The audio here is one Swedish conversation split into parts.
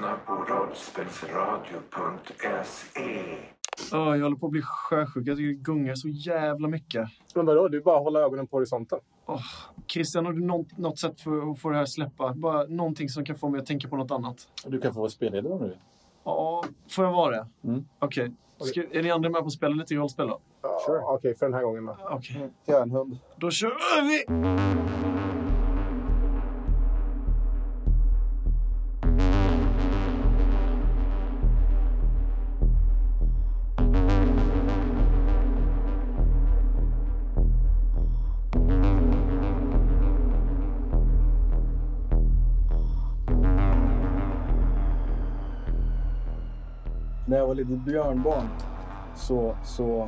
lyssnar på rollspelsradio.se. Ja, jag håller på att bli sjösjuk. Jag tycker det gungar så jävla mycket. Men vadå, du bara hålla ögonen på horisonten. Åh, Christian, har du något, något sätt för att få det här att släppa? Bara någonting som kan få mig att tänka på något annat. Du kan få vara spelledare om du vill. Ja, får jag vara det? Mm. Okej. Ska- Är ni andra med på att spela lite rollspel då? Sure. Okej, för den här gången då. Okej. Järnhund. Då kör vi! Var litet björnbarn så, så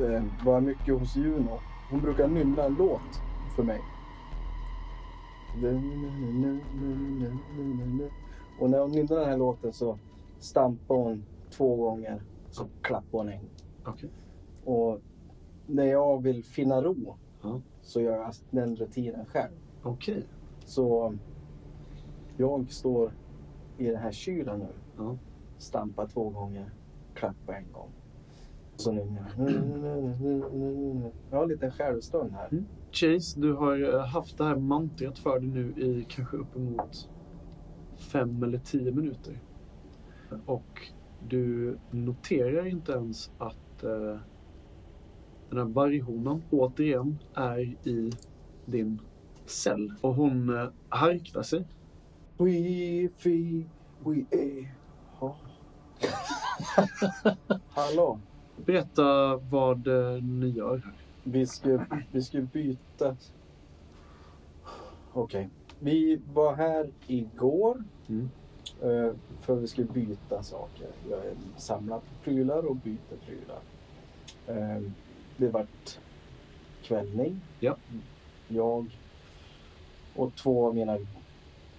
eh, var jag mycket hos Juno. Hon brukar nynna en låt för mig. Och när hon nynnade den här låten så stampade hon två gånger. Så klappade hon en. Okej. Och när jag vill finna ro Ja. så gör jag den rutinen själv. Okej. Så jag står i den här kylen nu. Ja. Stampar två gånger, klappar en gång. Så nu Jag har en liten självstund här. Mm. Chase, du har eh, haft det här mantrat för dig nu i kanske uppemot fem eller tio minuter. Och du noterar inte ens att eh, den här varghonan återigen är i din cell. Och hon eh, harklar sig. We fi, we e. Ha. Hallå. Berätta vad eh, ni gör här. Vi ska, vi ska byta. Okej. Vi var här igår. Mm. eh, För vi skulle byta saker. Jag samlar prylar och byter prylar. Eh, Det vart kvällning. Ja. Jag och två av mina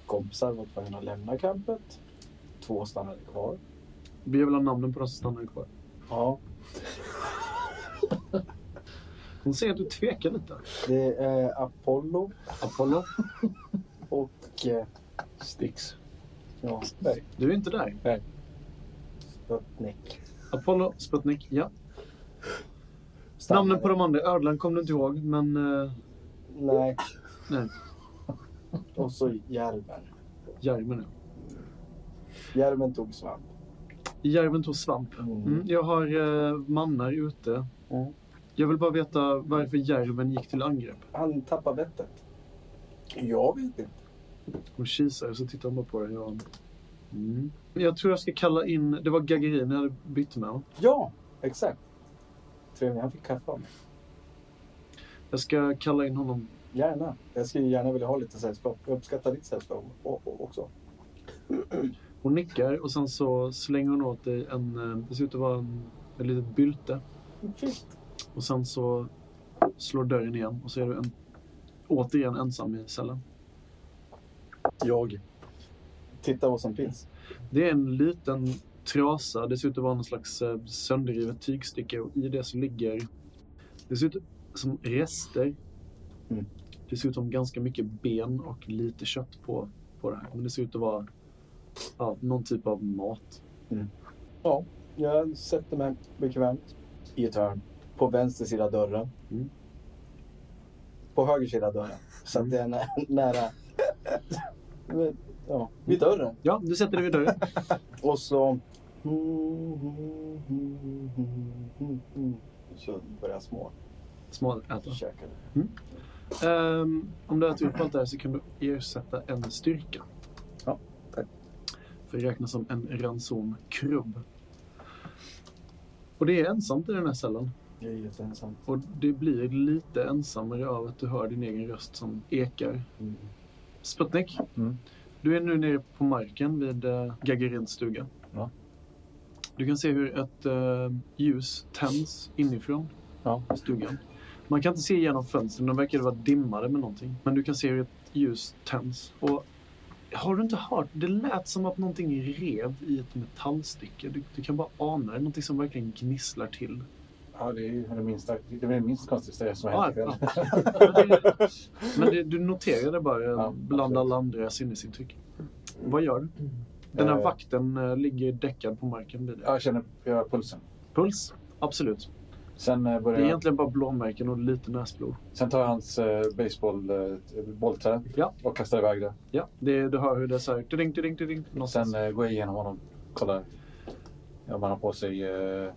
kompisar var tvungna att lämna campet. Två stannade kvar. Vi vill ha namnen på de som stannar kvar. Ja. Hon säger att du tvekar lite. Det är Apollo Apollo, och eh, Stix. ja, nej, du är inte där. Sputnik. Apollo, Sputnik, ja. Namnen på de andra ödlan kom du inte ihåg, men... eh, Nej. nej, Och så järven. järven ja. Järven tog svamp. Järven tog svamp. Mm, jag har uh, mannar ute. Mm. Jag vill bara veta varför järven gick till angrepp. Han tappade vettet. Jag vet inte. Hon kisar och så tittar hon bara på dig. Ja. Mm. Jag tror jag ska kalla in... Det var Gagarin jag hade bytt med. va? Ja, exakt. Trevligt. Han fick kaffe av mig. Jag ska kalla in honom. Gärna. Jag skulle gärna vilja ha lite sällskap. Jag uppskattar ditt sällskap också. Hon nickar och sen så slänger hon åt dig en... eh, Det ser ut att vara en, ett litet bylte. Fint. Och sen så slår dörren igen och så är du en, återigen ensam i cellen. Jag tittar vad som finns. Det är en liten trasa. Det ser ut att vara någon slags eh, sönderrivet tygstycke och i det så ligger... Det ser ut som rester. Mm. Det ser ut som ganska mycket ben och lite kött på, på det här. Men det ser ut att vara ja, någon typ av mat. Ja, jag sätter mig bekvämt i ett hörn. På vänster sida dörren. Mm. På höger sida dörren. Så att det är nä- nära... Ja, vid dörren. Ja, du sätter dig vid dörren. Och så... Så börjar jag små Smal äta. käka. Ehm, om du äter upp allt det här så kan du ersätta en styrka. För det räknas som en ranson krubb. Och det är ensamt i den här cellen. Jag är jätteensamt. Och det blir lite ensammare av att du hör din egen röst som ekar. Mm. Sputnik, Mm. du är nu nere på marken vid uh, Gagarins stuga. Ja. Du kan se hur ett eh, ljus tänds inifrån Ja. stugan. Man kan inte se igenom fönstren, de verkar vara dimmade med någonting. Men du kan se hur ett ljus tänds. Och har du inte hört? Det lät som att någonting rev i ett metallstycke. Du, du kan bara ana det. Någonting som verkligen gnisslar till. Ja, det är det minsta, det är det minst konstiga som har hänt Ja. Men, det, du noterar det bara Ja, bland alla andra sinnesintryck. Vad gör du? Den här Eh. vakten eh, ligger däckad på marken vid. Jag känner jag pulsen. Puls? Absolut. Sen, eh, Det är egentligen bara blåmärken och lite näsblod. sen tar jag hans eh, baseballbollträ Ja. och kastar iväg det. Ja, det, du hör hur det här... Ding, ding, ding, Och sen eh, går jag igenom honom. Kollar om han har på sig eh,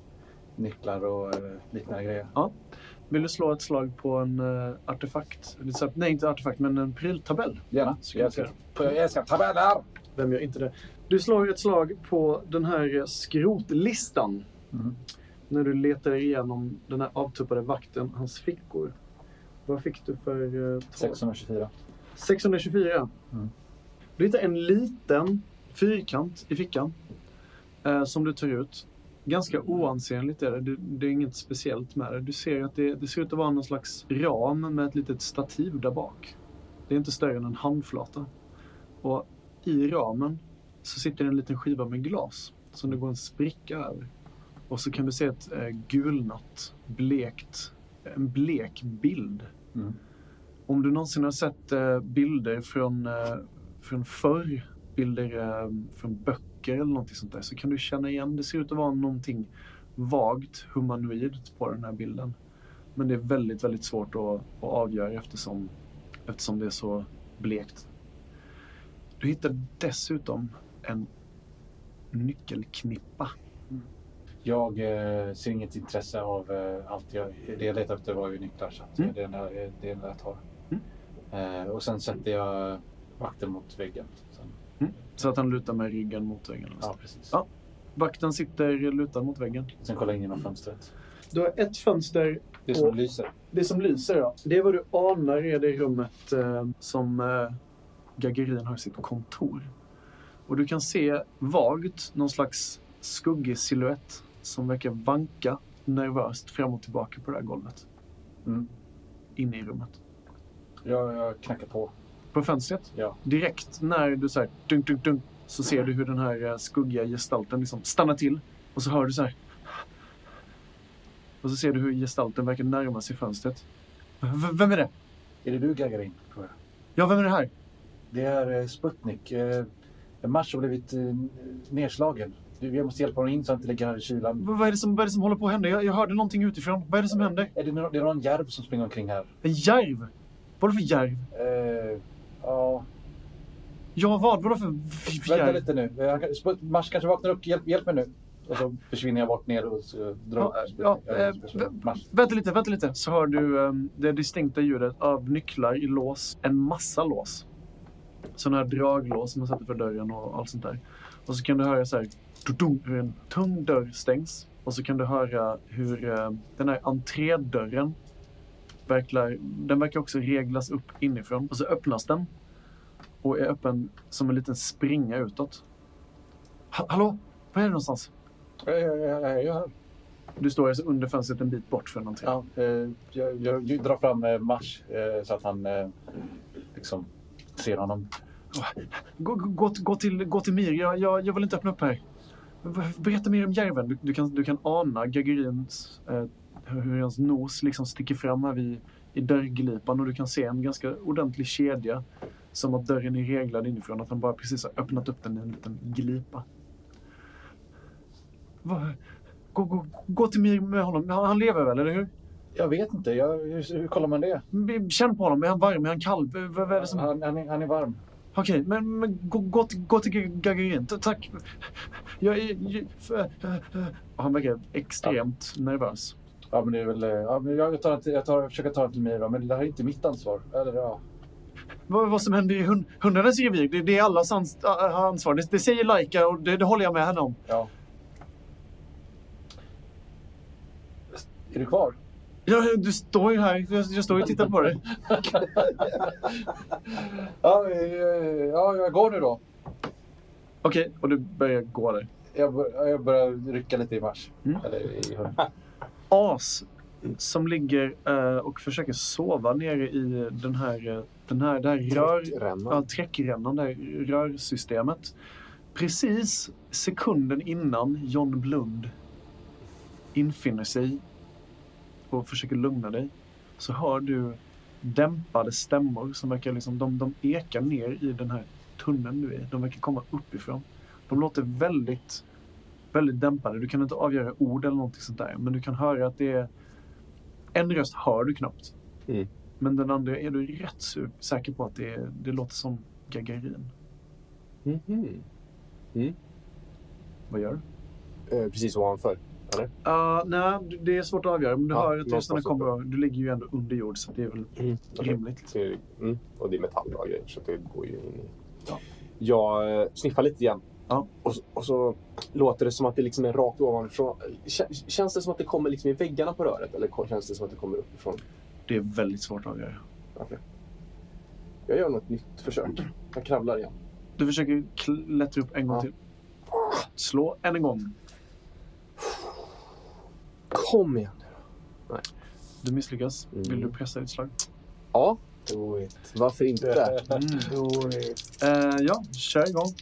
nycklar och eh, liknande grejer. Vill du slå ett slag på en uh, artefakt? Nej, inte artefakt, men en pryltabell. Gärna. Jag älskar, jag älskar tabeller! Vem gör inte det? Du slår ett slag på den här eh, skrotlistan. Mm. När du letar igenom den här avtuppade vakten, hans fickor. Vad fick du för uh, 624. 624. Mm. Du hittar en liten fyrkant i fickan eh, som du tar ut. Ganska oansenligt är det. det. Det är inget speciellt med det. Du ser att det, det ser ut att vara någon slags ram med ett litet stativ där bak. Det är inte större än en handflata. Och i ramen så sitter en liten skiva med glas som det går en spricka över. Och så kan du se ett eh, gulnat, blekt, en blek bild Mm. om du någonsin har sett eh, bilder från, eh, från förr, bilder eh, från böcker eller någonting sånt där, så kan du känna igen. Det ser ut att vara någonting vagt humanoidt på den här bilden. Men det är väldigt, väldigt svårt att, att avgöra eftersom, eftersom det är så blekt. Du hittar dessutom en nyckelknippa. Jag eh, ser inget intresse av eh, allt. Jag, det jag letar efter var ju nycklar. Så att, Mm. det, är det, enda- det är det enda jag tar. Mm. Eh, och sen sätter jag vakten mot väggen. Sen, Så att han lutar med ryggen mot väggen. ja, precis. Ja. Vakten sitter lutad mot väggen. Sen kollar jag in genom fönstret. Du har ett fönster Det som lyser. Det som lyser, ja. Det är vad du anar är det rummet eh, som eh, Gagarin har sitt kontor. Och du kan se vagt någon slags skuggig silhuett som verkar vanka nervöst fram och tillbaka på det här golvet. Mm. Inne i rummet. Jag, jag knackar på. På fönstret, Ja. direkt när du så här, dunk, dunk, dunk, så ser du hur den här eh, skuggiga gestalten liksom stannar till. Och så hör du så här. Och så ser du hur gestalten verkar närma sig fönstret. V- vem är det? Är det du Gagarin? Ja, vem är det här? Det är eh, Sputnik. Eh, Mars har blivit nedslagen. Du, Jag måste hjälpa honom in så han inte ligger här i kylan. Vad är det som, vad är det som håller på att hända? Jag, jag hörde någonting utifrån. Vad är det som händer? Är det, nå- det är någon järv som springer omkring här. En järv? Vad är det för järv? Eh, ja, Ja, vad? Vadå för för vänta järv? lite nu. Mars kanske vaknar upp. Hjälp, hjälp mig nu. Och så försvinner jag bort ner och så drar Ja, ja, Mars. Vänta lite, vänta lite. Så hör du um, det distinkta ljudet av nycklar i lås. En massa lås. Sådana här draglås som man sätter för dörren och allt sånt där. Och så kan du höra så här, hur en tung dörr stängs. Och så kan du höra hur eh, den här entrédörren verkar, den verkar också reglas upp inifrån. Och så öppnas den. Och är öppen som en liten springa utåt. Ha, hallå? Var är det någonstans? Jag, är här. Du står alltså under fönstret en bit bort från entrén. Ja, eh, jag, jag, jag drar fram eh, Mars eh, så att han liksom ser honom. Gå, gå, gå, till, gå till Mir. Jag, jag, jag vill inte öppna upp här. Berätta mer om järven. Du, du, kan, du kan ana Gagarins, eh, hur hans nos liksom sticker fram här vid, i dörrglipan och du kan se en ganska ordentlig kedja. Som att dörren är reglad inifrån. Att han bara precis har öppnat upp den i en liten glipa. Va? Gå, gå, gå till Mir med honom. Han han lever väl, eller hur? Jag vet inte. Jag, hur, hur kollar man det? Känn på honom. Är han varm? Är han kall? V- Vad är det som... Han, han, är, han är varm. Okej, men, men gå, gå, till, gå till Ga- Gagarin. Ta- Tack. Jag är... Äh, äh. Han verkar extremt nervös. Ja, men det är väl... eh, Ja, men jag, tar, jag, tar, jag försöker ta det till mig då, men det här är inte mitt ansvar. Eller ja. Vad, vad som händer i hund, hundarnas revir, det, det är allas ans, ansvar. Det, det säger Laika och det, det håller jag med henne om. ja. Är du kvar? Ja, du står ju här. Jag, jag står ju och tittar på dig. ja, ja, jag går nu då. Okej, och du börjar gå där. Jag, bör, jag börjar rycka lite i Mars. Mm. Eller i. As som ligger eh, och försöker sova nere i den här, eh, den här, det här rör... Rännan. ja, träckrännan, det här rörsystemet. Precis sekunden innan John Blund infinner sig och försöker lugna dig så hör du dämpade stämmor som verkar liksom, de, de ekar ner i den här tunneln du är i. De verkar komma uppifrån. De låter väldigt, väldigt dämpade. Du kan inte avgöra ord eller någonting sånt där. Men du kan höra att det är... En röst hör du knappt. Mm. Men den andra är du rätt säker på att det, det låter som Gagarin. Mhm. Vad gör du? Eh, precis ovanför. Uh, nej, det är svårt att avgöra. Men du Ja, hör att rösterna kommer... Du ligger ju ändå under jord så det är väl Mm. rimligt. Det- mm. Och det är metall och grejer så det går ju in i... Ja. Jag eh, sniffar lite igen. Ja. Och, så- och så låter det som att det liksom är rakt ovanifrån. Kä- Känns det som att det kommer liksom i väggarna på röret eller känns det som att det kommer uppifrån? Det är väldigt svårt att avgöra. Okej. Jag gör något nytt försök. Jag kravlar igen. Du försöker klättra upp en gång Ja. till. Slå än en gång. Kom igen nu Du misslyckas. Mm. Vill du pressa ditt slag? Ja, Do it. varför inte? Do it. Eh, ja, kör igång.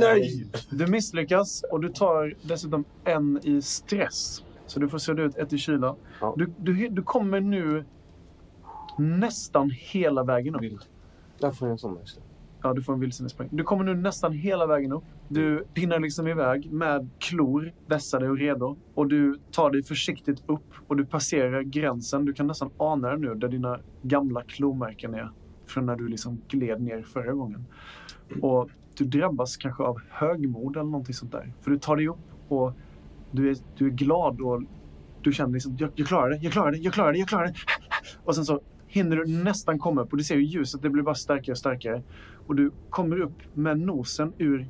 Nej! Du misslyckas och du tar dessutom en i stress. Så du får sudda ut ett i kyla. Ja. Du, du, du kommer nu nästan hela vägen upp. Där får jag en sån. Just det. Ja, du får en vildsinnespoäng. Du kommer nu nästan hela vägen upp. Du pinnar liksom iväg med klor vässade och redo. Och du tar dig försiktigt upp och du passerar gränsen. Du kan nästan ana det nu, där dina gamla klomärken är. Från när du liksom gled ner förra gången. Och du drabbas kanske av högmod eller någonting sånt där. För du tar dig upp och du är, du är glad och du känner liksom, jag, jag klarar det, jag klarar det, jag klarar det, jag klarar det. Och sen så hinner du nästan komma upp och du ser ju ljuset, det blir bara starkare och starkare. Och du kommer upp med nosen ur,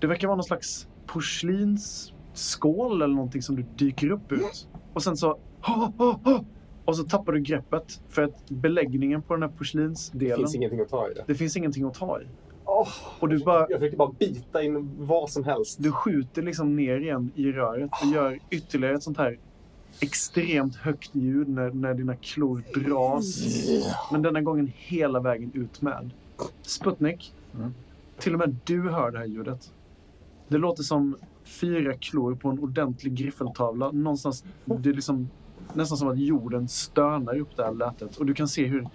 det verkar vara någon slags porslinsskål eller någonting som du dyker upp ut. Och sen så, "Ha, ha, ha!" och så tappar du greppet för att beläggningen på den här Det porslinsdelen, finns ingenting att ta i det. det finns ingenting att ta i. Åh, Och du bara, jag försöker bara bita in vad som helst. du skjuter liksom ner igen i röret och gör ytterligare ett sånt här extremt högt ljud när, när dina klor dras. Men denna gången hela vägen ut med. Sputnik, Mm. till och med du hör det här ljudet. Det låter som fyra klor på en ordentlig griffeltavla. Någonstans, det är liksom nästan som att jorden stönar upp det här lätet. Och du kan se hur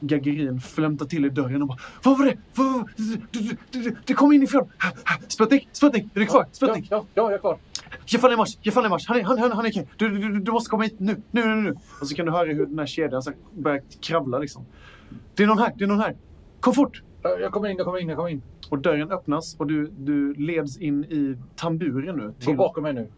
Gagarin flämtar till i dörren och bara Vad var det? Vad, vad, det, det, det, kom inifrån! Sputnik! Sputnik! Är du kvar? Sputnik! Ja, ja, jag är kvar. Ge fan i marsch! Han är, han, han, han är okej. Du, du, du, måste komma hit nu, nu, nu, nu! Och så kan du höra hur den här kedjan så börjar kravla liksom. Det är någon här, det är någon här! Kom fort! Ja, Jag kommer in, jag kommer in, jag kommer in. Och dörren öppnas och du, du leds in i tamburen nu. Gå Till... bakom mig nu.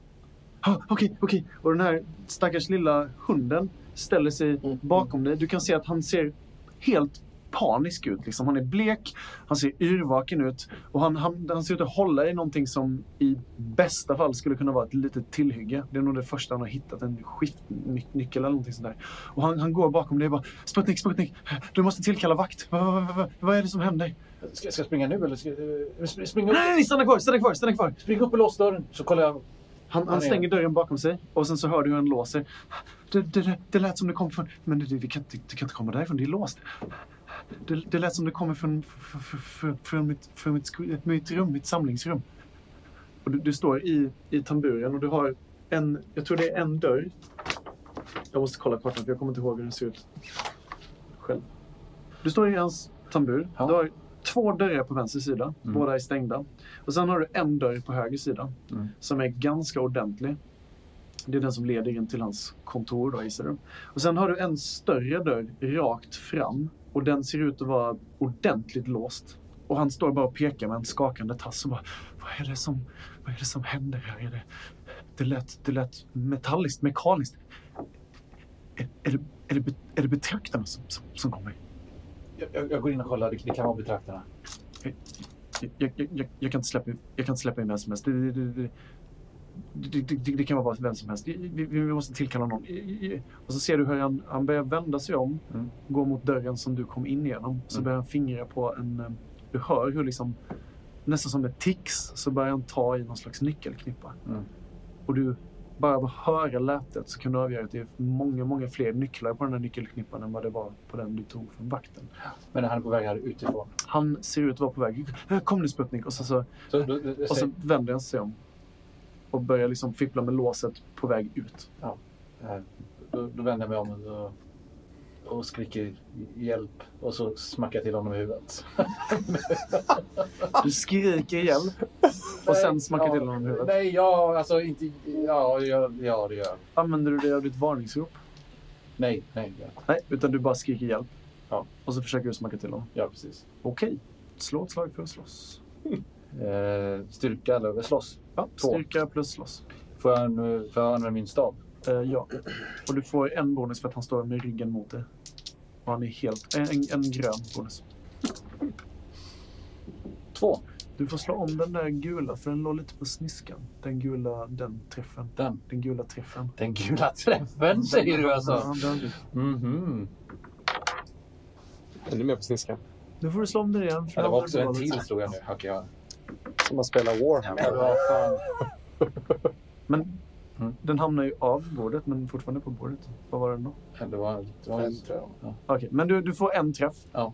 Ah, Okej, okej. Och den här stackars lilla hunden ställer sig bakom dig. Du kan se att han ser helt panisk ut. Liksom. Han är blek, han ser yrvaken ut och han, han, han ser ut att hålla i någonting som i bästa fall skulle kunna vara ett litet tillhygge. Det är nog det första han har hittat, en skiftnyckel eller någonting sånt där. Och han, han går bakom dig och bara Sputnik, Sputnik, du måste tillkalla vakt. Vad, vad, vad, vad är det som händer? Ska, ska jag springa nu eller? Ska, eh, sp- spring, Nej, upp, nej, nej, stanna kvar, stanna kvar, stanna kvar! spring upp och lås dörren så kollar jag. Han, han stänger dörren bakom sig och sen så hör du hur han låser. Det, det, det lät som det kom från... Men det, det, kan, det, det kan inte komma därifrån, det är låst. Det, det lät som det kommer från, f- f- f- från, mitt, från mitt, mitt rum, mitt samlingsrum. Och du, du står i, i tamburen och du har en... Jag tror det är en dörr. Jag måste kolla kartan för jag kommer inte ihåg hur den ser ut själv. Du står i hans tambur. Ja. Du har två dörrar på vänster sida. Mm. Båda är stängda. Och sen har du en dörr på höger sida Mm. som är ganska ordentlig. Det är den som leder in till hans kontor då, gissar du. Och sen har du en större dörr rakt fram och den ser ut att vara ordentligt låst. Och han står bara och pekar med en skakande tass och bara Vad är det som, vad är det som händer här? Är det, det, lät, det lät metalliskt, mekaniskt. Är, är, det, är, det, är det betraktarna som, som, som kommer? Jag, jag, jag går in och kollar. Det, det kan vara betraktarna. Jag, jag, kan inte släppa, jag kan inte släppa in vem som helst. Det, det, det, det, det, det, kan vara vem som helst. Vi, vi måste tillkalla någon. Och så ser du hur han, han börjar vända sig om, Mm. gå mot dörren som du kom in genom. Så Mm. börjar han fingra på en... eh, Du hör hur liksom, nästan som ett tics, så börjar han ta i någon slags nyckelknippa. Mm. Och du bara av att höra lätet så kan du avgöra att det är många, många fler nycklar på den här nyckelknippan än vad det var på den du tog från vakten. Men han är på väg här utifrån. Han ser ut att vara på väg. "Eh, Kom nu Sputnik! Och så, så Så, då, då, och så vänder han sig om och börjar liksom fippla med låset på väg ut. eh, då, då vänder jag mig om och och skriker hjälp och så smackar jag till honom i huvudet. Du skriker hjälp och sen smackar till honom i huvudet. Nej, ja, alltså inte... Ja, ja, ja det gör jag. Använder du det av ditt varningsrop? Nej, nej. Ja, Nej, utan du bara skriker hjälp. Ja. Och så försöker du smacka till honom. ja precis. Okej. Slå ett slag för att slåss. Eh, styrka eller slåss. Ja, styrka plus slåss. Får jag, nu- får jag använda min stav? Eh, ja. Och du får en bonus för att han står med ryggen mot dig. Och han är helt... En, en, grön bonus. Två. Du får slå om den där gula, för den låg lite på sniskan. Den gula, den träffen. Den. Den gula träffen. Den gula träffen säger du alltså? Ja, den. Mhm. Ännu mer på sniskan. Nu får du slå om den igen. för Ja, det var också en till slog jag nu. Okej, ja. Som att spela Warhammer. Ja, fan. Men Mm. den hamnar ju av bordet, men fortfarande på bordet. Vad var den då? Ja, Det var, det var Fem, tror jag. Okej, men du, du får en träff. Ja.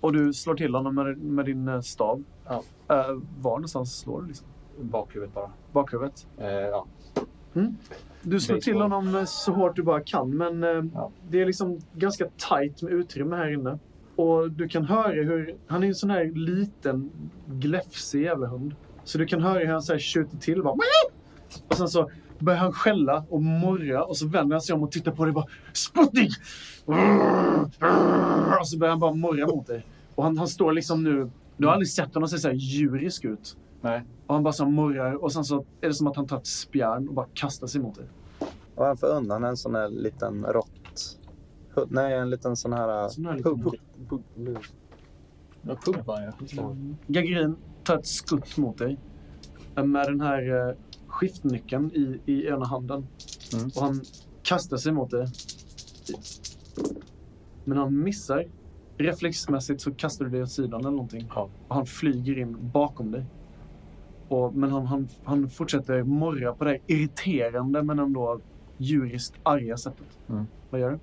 Och du slår till honom med, med din eh, stav. Ja. Eh, var någonstans slår du? Liksom? bakhuvudet bara. Bakhuvudet. Eh, ja. Du slår till honom så hårt du bara kan, men eh, Ja. det är liksom ganska tajt med utrymme här inne. Och du kan höra hur... Han är en sån här liten, gläfsig jävla hund. Så du kan höra hur han så här tjuter till. Bara, och sen så börjar han skälla och morra och så vänder han sig om och tittar på dig och bara Sputnik! Och så börjar han bara morra mot dig. Och han, han står liksom nu... Du har aldrig sett honom se så här djurisk ut. Nej. Och han bara så morrar och sen så är det som att han tar ett spjärn och bara kastar sig mot dig. Och han får undan en sån här liten rått... Nej, en liten sån här... Sån här liten- pugg. Pugg. Ja, pump var jag. Gagarin tar ett skutt mot dig. eh, Med den här eh, skiftnyckeln i, i ena handen. Mm. Och han kastar sig mot dig. Men han missar. Reflexmässigt så kastar du dig åt sidan eller någonting. Ja. Och han flyger in bakom dig. Och, men han, han, han fortsätter morra på det här irriterande men ändå djuriskt arga sättet. Mm. Vad gör du?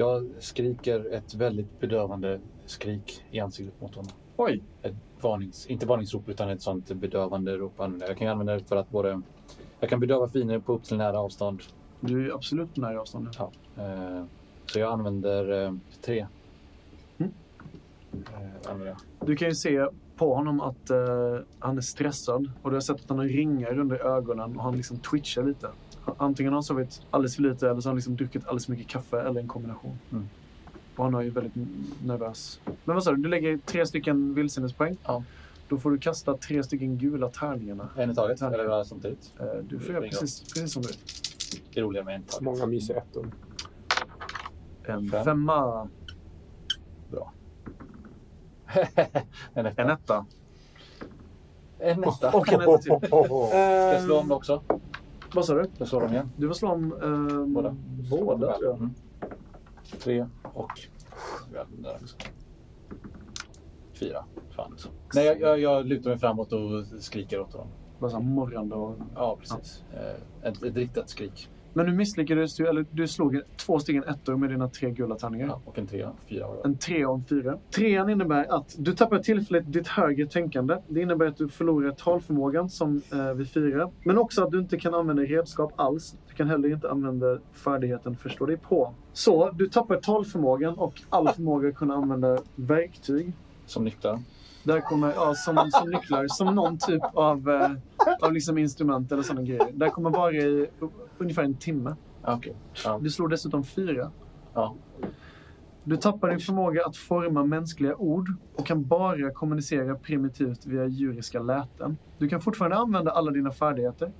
Jag skriker ett väldigt bedövande skrik i ansiktet mot honom. Oj! Ett varnings, inte varningsrop utan ett sånt bedövande rop. jag. Kan använda det för att både... Jag kan bedöva fiender på upp till nära avstånd. Du är absolut nära avstånd. Ja. Eh, så jag använder eh, tre. Mm. Eh, använder. Du kan ju se på honom att eh, han är stressad och du har sett att han har ringar under ögonen och han liksom twitchar lite. Antingen har han sovit alldeles för lite eller så har han liksom druckit alldeles för mycket kaffe eller en kombination. Mm. Och han är ju väldigt nervös. Men vad sa du? Du lägger tre stycken vildsinnespoäng. Ja. Då får du kasta tre stycken gula tärningarna. En i taget, Tack. eller samtidigt. Eh, du får göra precis, precis som du vill. Det är roligare med en taget. Många mysiga ettor. En Fem. femma, en etta. en etta En etta. och en etta till. Ska jag slå om det också? Vad sa du? Jag slå dem igen? Du får slå om eh, Båda. båda tror jag. Mm. Tre och... Ja. Fyra. Fan också. Nej, jag, jag, jag lutar mig framåt och skriker åt honom. Bara så här och Ja, precis. Eh, ett, ett riktat skrik. Men nu misslyckades du, eller du slog två stycken ettor med dina tre gula tärningar. Ja, och en trea. Fyra. En tre och en fyra. Trean innebär att du tappar tillfälligt ditt högre tänkande. Det innebär att du förlorar talförmågan som eh, vid fyra. Men också att du inte kan använda redskap alls. Du kan heller inte använda färdigheten förstå dig på. Så du tappar talförmågan och all förmåga att kunna använda verktyg. Som nycklar. Där kommer, ja, som, som nycklar, som någon typ av, eh, av liksom instrument eller sådana grejer. Det kommer vara i ungefär en timme. Ah, Okej. Ja. Du slår dessutom fyra. ja. Du tappar din förmåga att forma mänskliga ord och kan bara kommunicera primitivt via djuriska läten. Du kan fortfarande använda alla dina färdigheter.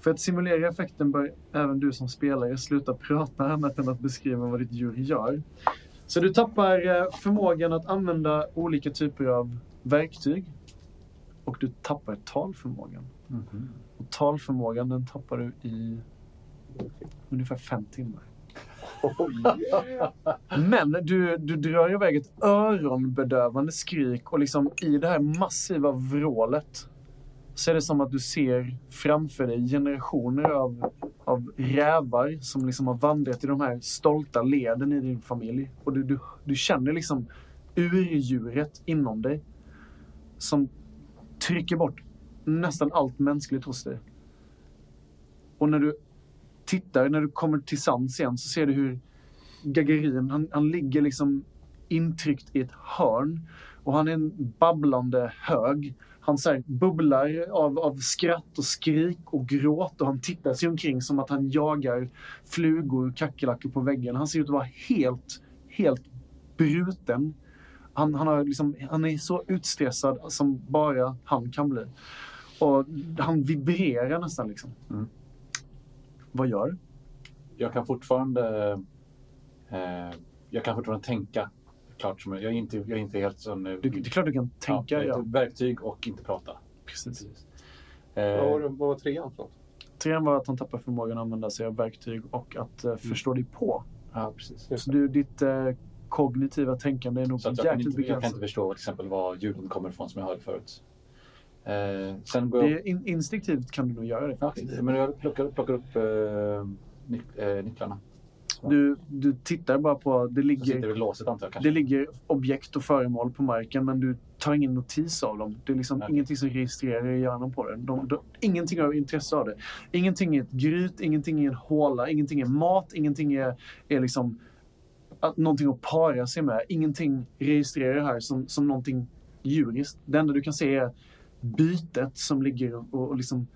För att simulera effekten bör även du som spelare sluta prata annat än att beskriva vad ditt djur gör. Så du tappar eh, förmågan att använda olika typer av verktyg. Och du tappar talförmågan. Mhm. Och talförmågan den tappar du i ungefär fem timmar. Men du, du drar iväg ett öronbedövande skrik och liksom i det här massiva vrålet så är det som att du ser framför dig generationer av, av rävar som liksom har vandrat i de här stolta leden i din familj. Och du, du, du känner liksom urdjuret inom dig som trycker bort nästan allt mänskligt hos dig. Och när du tittar, när du kommer till sans igen så ser du hur Gagarin, han, han ligger liksom intryckt i ett hörn och han är en babblande hög. Han så här bubblar av, av skratt och skrik och gråt och han tittar sig omkring som att han jagar flugor och kackerlackor på väggen. Han ser ut att vara helt, helt bruten. Han, han, har liksom, han är så utstressad som bara han kan bli. Och han vibrerar nästan liksom. Mm. Vad gör? Jag kan fortfarande... Eh, jag kan fortfarande tänka. Klart som, jag, är inte, jag är inte helt sån... eh, du? Det är klart du kan tänka. ja, Ja, Verktyg och inte prata. precis. Vad var, Eh, vad var trean för något? Trean var att han tappar förmågan att använda sig av verktyg och att eh, förstå dig på. ja, precis. Så du, ditt eh, kognitiva tänkande är nog Så jäkligt inte, jag kan begränsat. inte förstå till exempel var ljuden kommer ifrån som jag hörde förut. Eh, sen går jag... In, instinktivt kan du nog göra det Ja, men jag plockar, plockar upp eh, nyc, eh, nycklarna. Du, du tittar bara på, det ligger, låset jag det ligger objekt och föremål på marken men du tar ingen notis av dem. Det är liksom Nej. ingenting som registrerar i hjärnan på det. De, de, ingenting har intresse av det. Ingenting är ett gryt, ingenting är en håla, ingenting är mat, ingenting är, är liksom att, någonting att para sig med. Ingenting registrerar det här som, som någonting djuriskt. Det enda du kan se är bytet som ligger och, och liksom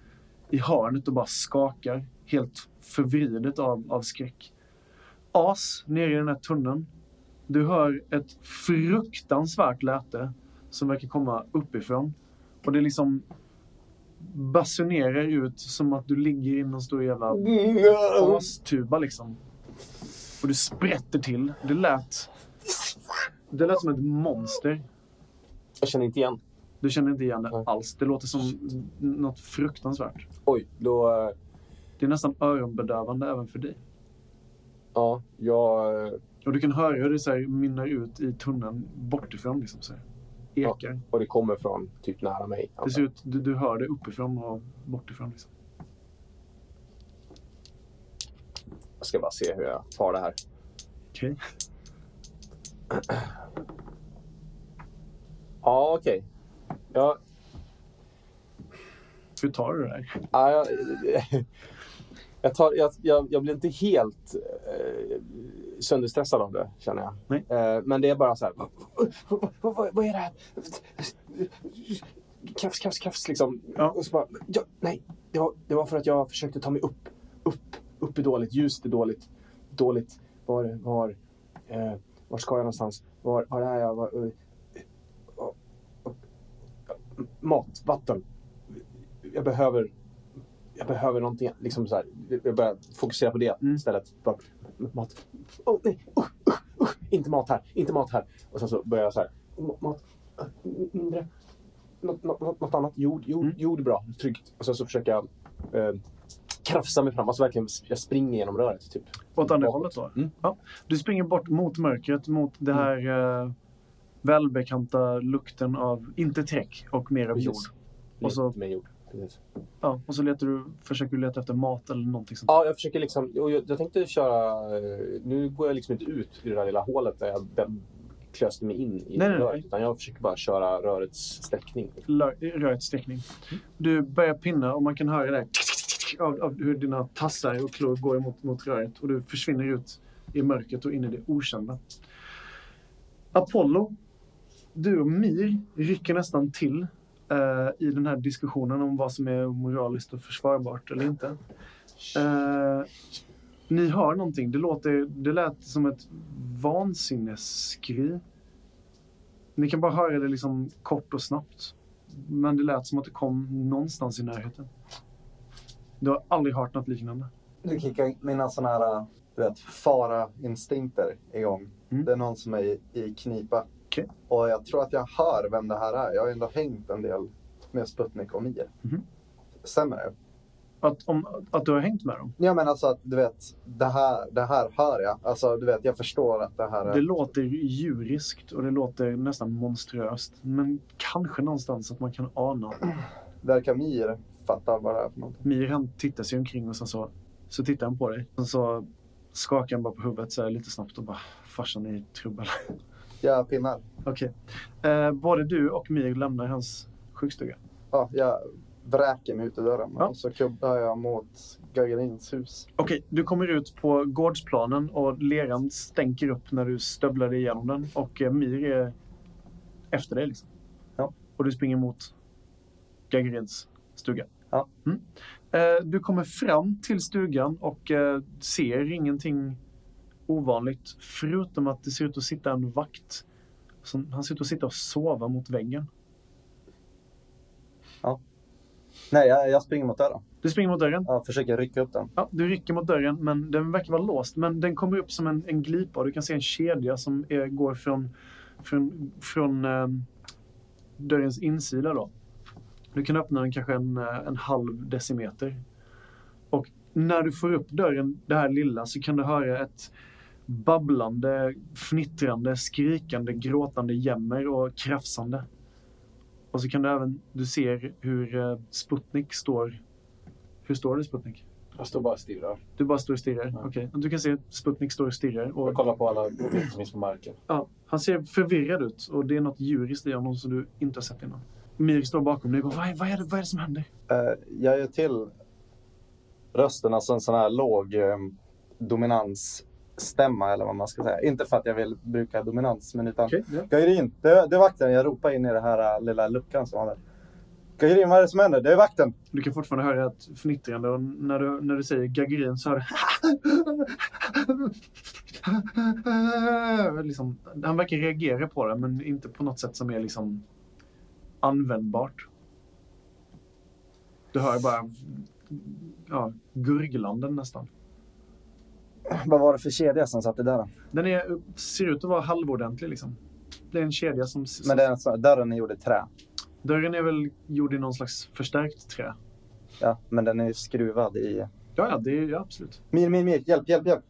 i hörnet och bara skakar. Helt förvridet av, av skräck. As nere i den här tunneln. Du hör ett fruktansvärt läte som verkar komma uppifrån. Och det liksom basunerar ut som att du ligger i någon stor jävla astuba liksom. Och du sprätter till. Det lät... Det lät som ett monster. Jag känner inte igen. Du känner inte igen det Nej. alls. Det låter som något fruktansvärt. Oj, då... Det är nästan öronbedövande även för dig. Ja, jag... Och du kan höra hur det så här mynnar ut i tunneln bortifrån. Liksom så här. Ekar. Och det kommer från typ nära mig. Det ser ut, du, du hör det uppifrån och bortifrån. Liksom. Jag ska bara se hur jag tar det här. Okej. Ja, okej. Ja, Hur tar du det där? ja, jag, jag, tar, jag, jag, jag blir inte helt eh, sönderstressad av det, känner jag. Nej. Eh, men det är bara så här... Vad, är det här? Krafs, krafs, krafs liksom. Ja. Och så bara, ja, nej, det var, det var för att jag försökte ta mig upp. Upp, upp är dåligt, ljuset är dåligt. Dåligt. Var, var, eh, var ska jag någonstans? Var, var är jag? Var, eh, mat, vatten. Jag behöver, jag behöver någonting. Liksom så här, jag börjar fokusera på det Mm. istället. Bara, mat. Oh, nej, uh, uh, uh, inte mat här, inte mat här. Och sen så börjar jag så här. "Ma- Mat, uh, mindre. Något, något, annat. Jord, jord, Mm. jord bra. Tryggt. Och sen så försöker jag eh, krafsa mig fram. Alltså verkligen, jag springer genom röret. Typ. Åt andra hållet då? Mm. Ja. Du springer bort mot mörkret, mot det här eh, välbekanta lukten av, inte träck, och mer av jord. Och så, Med jord. Precis. ja, och så letar du, försöker du leta efter mat eller någonting sånt. Ja, jag försöker liksom. och Jag, jag tänkte köra. eh, Nu går jag liksom inte ut i det där lilla hålet där jag klöste mig in i Nej, röret. nej. Utan jag försöker bara köra rörets sträckning. Rörets sträckning. Du börjar pinna och man kan höra det av, av hur dina tassar och klor går emot mot röret och du försvinner ut i mörkret och in i det okända. Apollo, du och Mir rycker nästan till eh, i den här diskussionen om vad som är moraliskt och försvarbart eller inte. Eh, ni hör någonting. Det, låter, det lät som ett vansinnesskri. Ni kan bara höra det liksom kort och snabbt. Men det lät som att det kom någonstans i närheten. Du har aldrig hört något liknande. Nu kickar mina sådana här du vet, fara-instinkter igång. Mm. Det är någon som är i, i knipa. Okej. Och jag tror att jag hör vem det här är. Jag har ändå hängt en del med Sputnik och Mir. Mhm. Stämmer det? Att, om, att du har hängt med dem. Ja men alltså att du vet, det här, det här hör jag. Alltså du vet, jag förstår att det här är... Det låter djuriskt och det låter nästan monstruöst. Men kanske någonstans att man kan ana. Verkar Mir fatta vad det är för något. Mir han tittar sig omkring och sen så, så tittar han på dig. Sen så skakar han bara på huvudet så här lite snabbt och bara farsan är i trubbel. Jag pinnar. Okej. Eh, både du och Mir lämnar hans sjukstuga. Ja, jag vräker mig ut i dörren Ja. och så kuddar jag mot Gagarins hus. Okej, du kommer ut på gårdsplanen och leran stänker upp när du stövlar dig igenom den och eh, Mir är efter dig. Liksom. Ja. Och du springer mot Gagarins stuga. Ja. Mm. Eh, du kommer fram till stugan och eh, ser ingenting ovanligt förutom att det ser ut att sitta en vakt. Som, han ser ut att sitta och sova mot väggen. Nej, jag, jag springer mot dörren. Du springer mot dörren. Jag försöker rycka upp den. Ja, du rycker mot dörren, men den verkar vara låst. Men den kommer upp som en, en glipa och du kan se en kedja som är, går från, från, från eh, dörrens insida. Då. Du kan öppna den kanske en, eh, en halv decimeter. Och när du får upp dörren, det här lilla, så kan du höra ett babblande, fnittrande, skrikande, gråtande jämmer och krafsande. Och så kan du även, du ser hur eh, Sputnik står. Hur står det Sputnik? Jag står bara och stirrar. Du bara står och stirrar? Ja. Okej. Du kan se Sputnik står och stirrar. Och, Jag kollar på alla objekt som finns på marken. ja, han ser förvirrad ut och det är något djuriskt i honom som du inte har sett innan. Mir står bakom dig och bara, vad, är- vad, är det, vad är det som händer? Eh, jag gör till rösten, alltså en sån här låg eh, dominansstämma eller vad man ska säga. Inte för att jag vill bruka dominans, men utan Okej, ja. Gairin, det, det är vakten. Jag ropar in i den här äh, lilla luckan som var där. Gairin, vad är det som händer? Det är vakten! Du kan fortfarande höra ett fnittrande och när du, när du säger Gagarin så hör du... liksom, han verkar reagera på det men inte på något sätt som är liksom användbart. Du hör bara ja, gurglanden nästan. Vad var det för kedja som satt i dörren? Den är, ser ut att vara halvordentlig liksom. Det är en kedja som... Men det är en sån, dörren är gjord i trä. Dörren är väl gjord i någon slags förstärkt trä. Ja, men den är skruvad i... Ja, ja, det är ja, absolut. Mir, mir, mir, hjälp, hjälp, hjälp!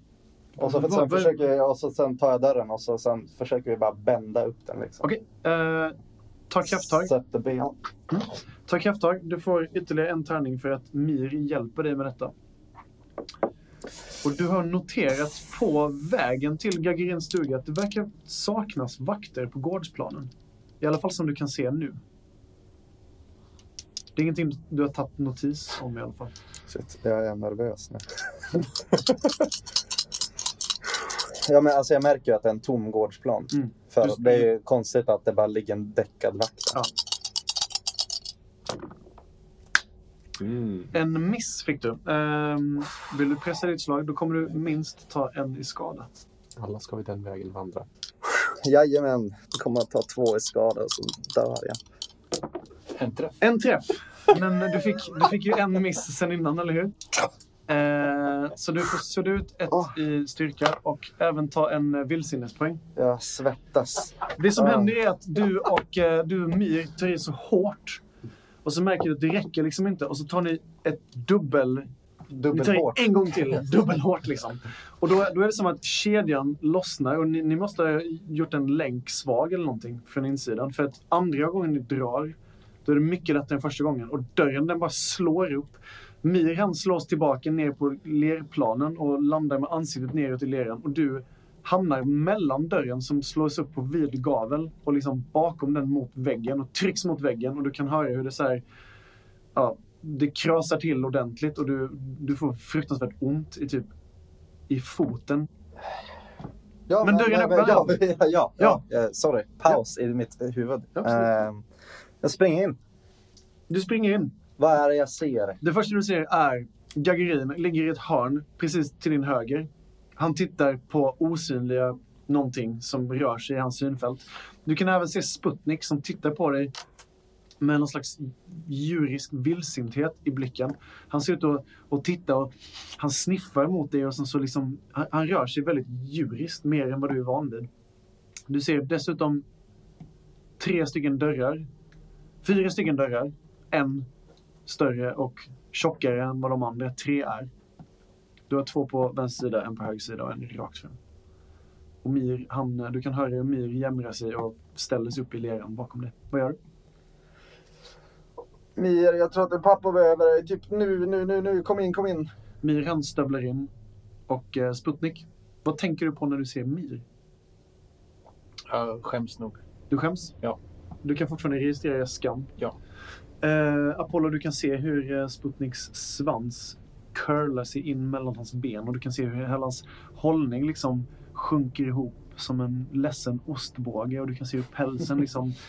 Och så, sen, försöker, jag- och så sen tar jag dörren och så sen försöker vi bara bända upp den. Liksom. Okej, eh, ta krafttag. Sätter ben. Ta krafttag. Du får ytterligare en tärning för att Mir hjälper dig med detta. Och du har noterat på vägen till Gagarins stuga att det verkar saknas vakter på gårdsplanen. I alla fall som du kan se nu. Det är ingenting du har tagit notis om i alla fall. Shit, jag är nervös nu. ja, men alltså jag märker ju att det är en tom gårdsplan. Mm. För Du- det är ju konstigt att det bara ligger en däckad vakt där. Ja. Mm. En miss fick du. Ehm, vill du pressa ditt slag, då kommer du minst ta en i skada. Alla ska vi den vägen vandra. Jajamän, jag kommer att ta två i skada och så dör jag. En träff. En träff. Men du fick, du fick ju en miss sen innan, eller hur? Eh, så du får sudda ut ett Åh. i styrka och även ta en vildsinnespoäng. Jag svettas. Det som Ah. händer är att du och eh, du och Mir tar i så hårt. Och så märker du att det räcker liksom inte. Och så tar ni ett dubbel... Ni tar Dubbelhårt. i en gång till. Dubbelhårt liksom. Och då, då är det som att kedjan lossnar och ni, ni måste ha gjort en länk svag eller någonting från insidan. För att andra gången ni drar, då är det mycket lättare än första gången. Och dörren den bara slår upp. Mir han slås tillbaka ner på lerplanen och landar med ansiktet neråt i leran. Och du hamnar mellan dörren som slås upp på vid gavel och liksom bakom den mot väggen och trycks mot väggen. Och du kan höra hur det så här, ja, det krasar till ordentligt och du, du får fruktansvärt ont i typ i foten. Ja, Men dörren öppnar ja, ja, ja, Ja. eh, Sorry, paus i mitt huvud. Eh, jag springer in. Du springer in. Vad är det jag ser? Det första du ser är Gagarin ligger i ett hörn precis till din höger. Han tittar på osynliga någonting som rör sig i hans synfält. Du kan även se Sputnik som tittar på dig med någon slags djurisk vildsinthet i blicken. Han ser ut att, och titta och han sniffar mot dig och sen så liksom, han, han rör sig väldigt djuriskt, mer än vad du är van vid. Du ser dessutom tre stycken dörrar. Fyra stycken dörrar. En större och tjockare än vad de andra tre är. Du har två på vänster sida, en på höger sida och en rakt fram. Och Mir, han, du kan höra hur Mir jämrar sig och ställer sig upp i leran bakom dig. Vad gör du? Mir, jag tror att en pappa behöver dig. Typ nu, nu, nu, nu. Kom in, kom in. Mir han stövlar in. Och eh, Sputnik, vad tänker du på när du ser Mir? Jag skäms nog. Du skäms? Ja. Du kan fortfarande registrera skam? Ja. Eh, Apollo, du kan se hur eh, Sputniks svans curlar sig in mellan hans ben och du kan se hur hela hans hållning liksom sjunker ihop som en ledsen ostbåge och du kan se hur pälsen liksom...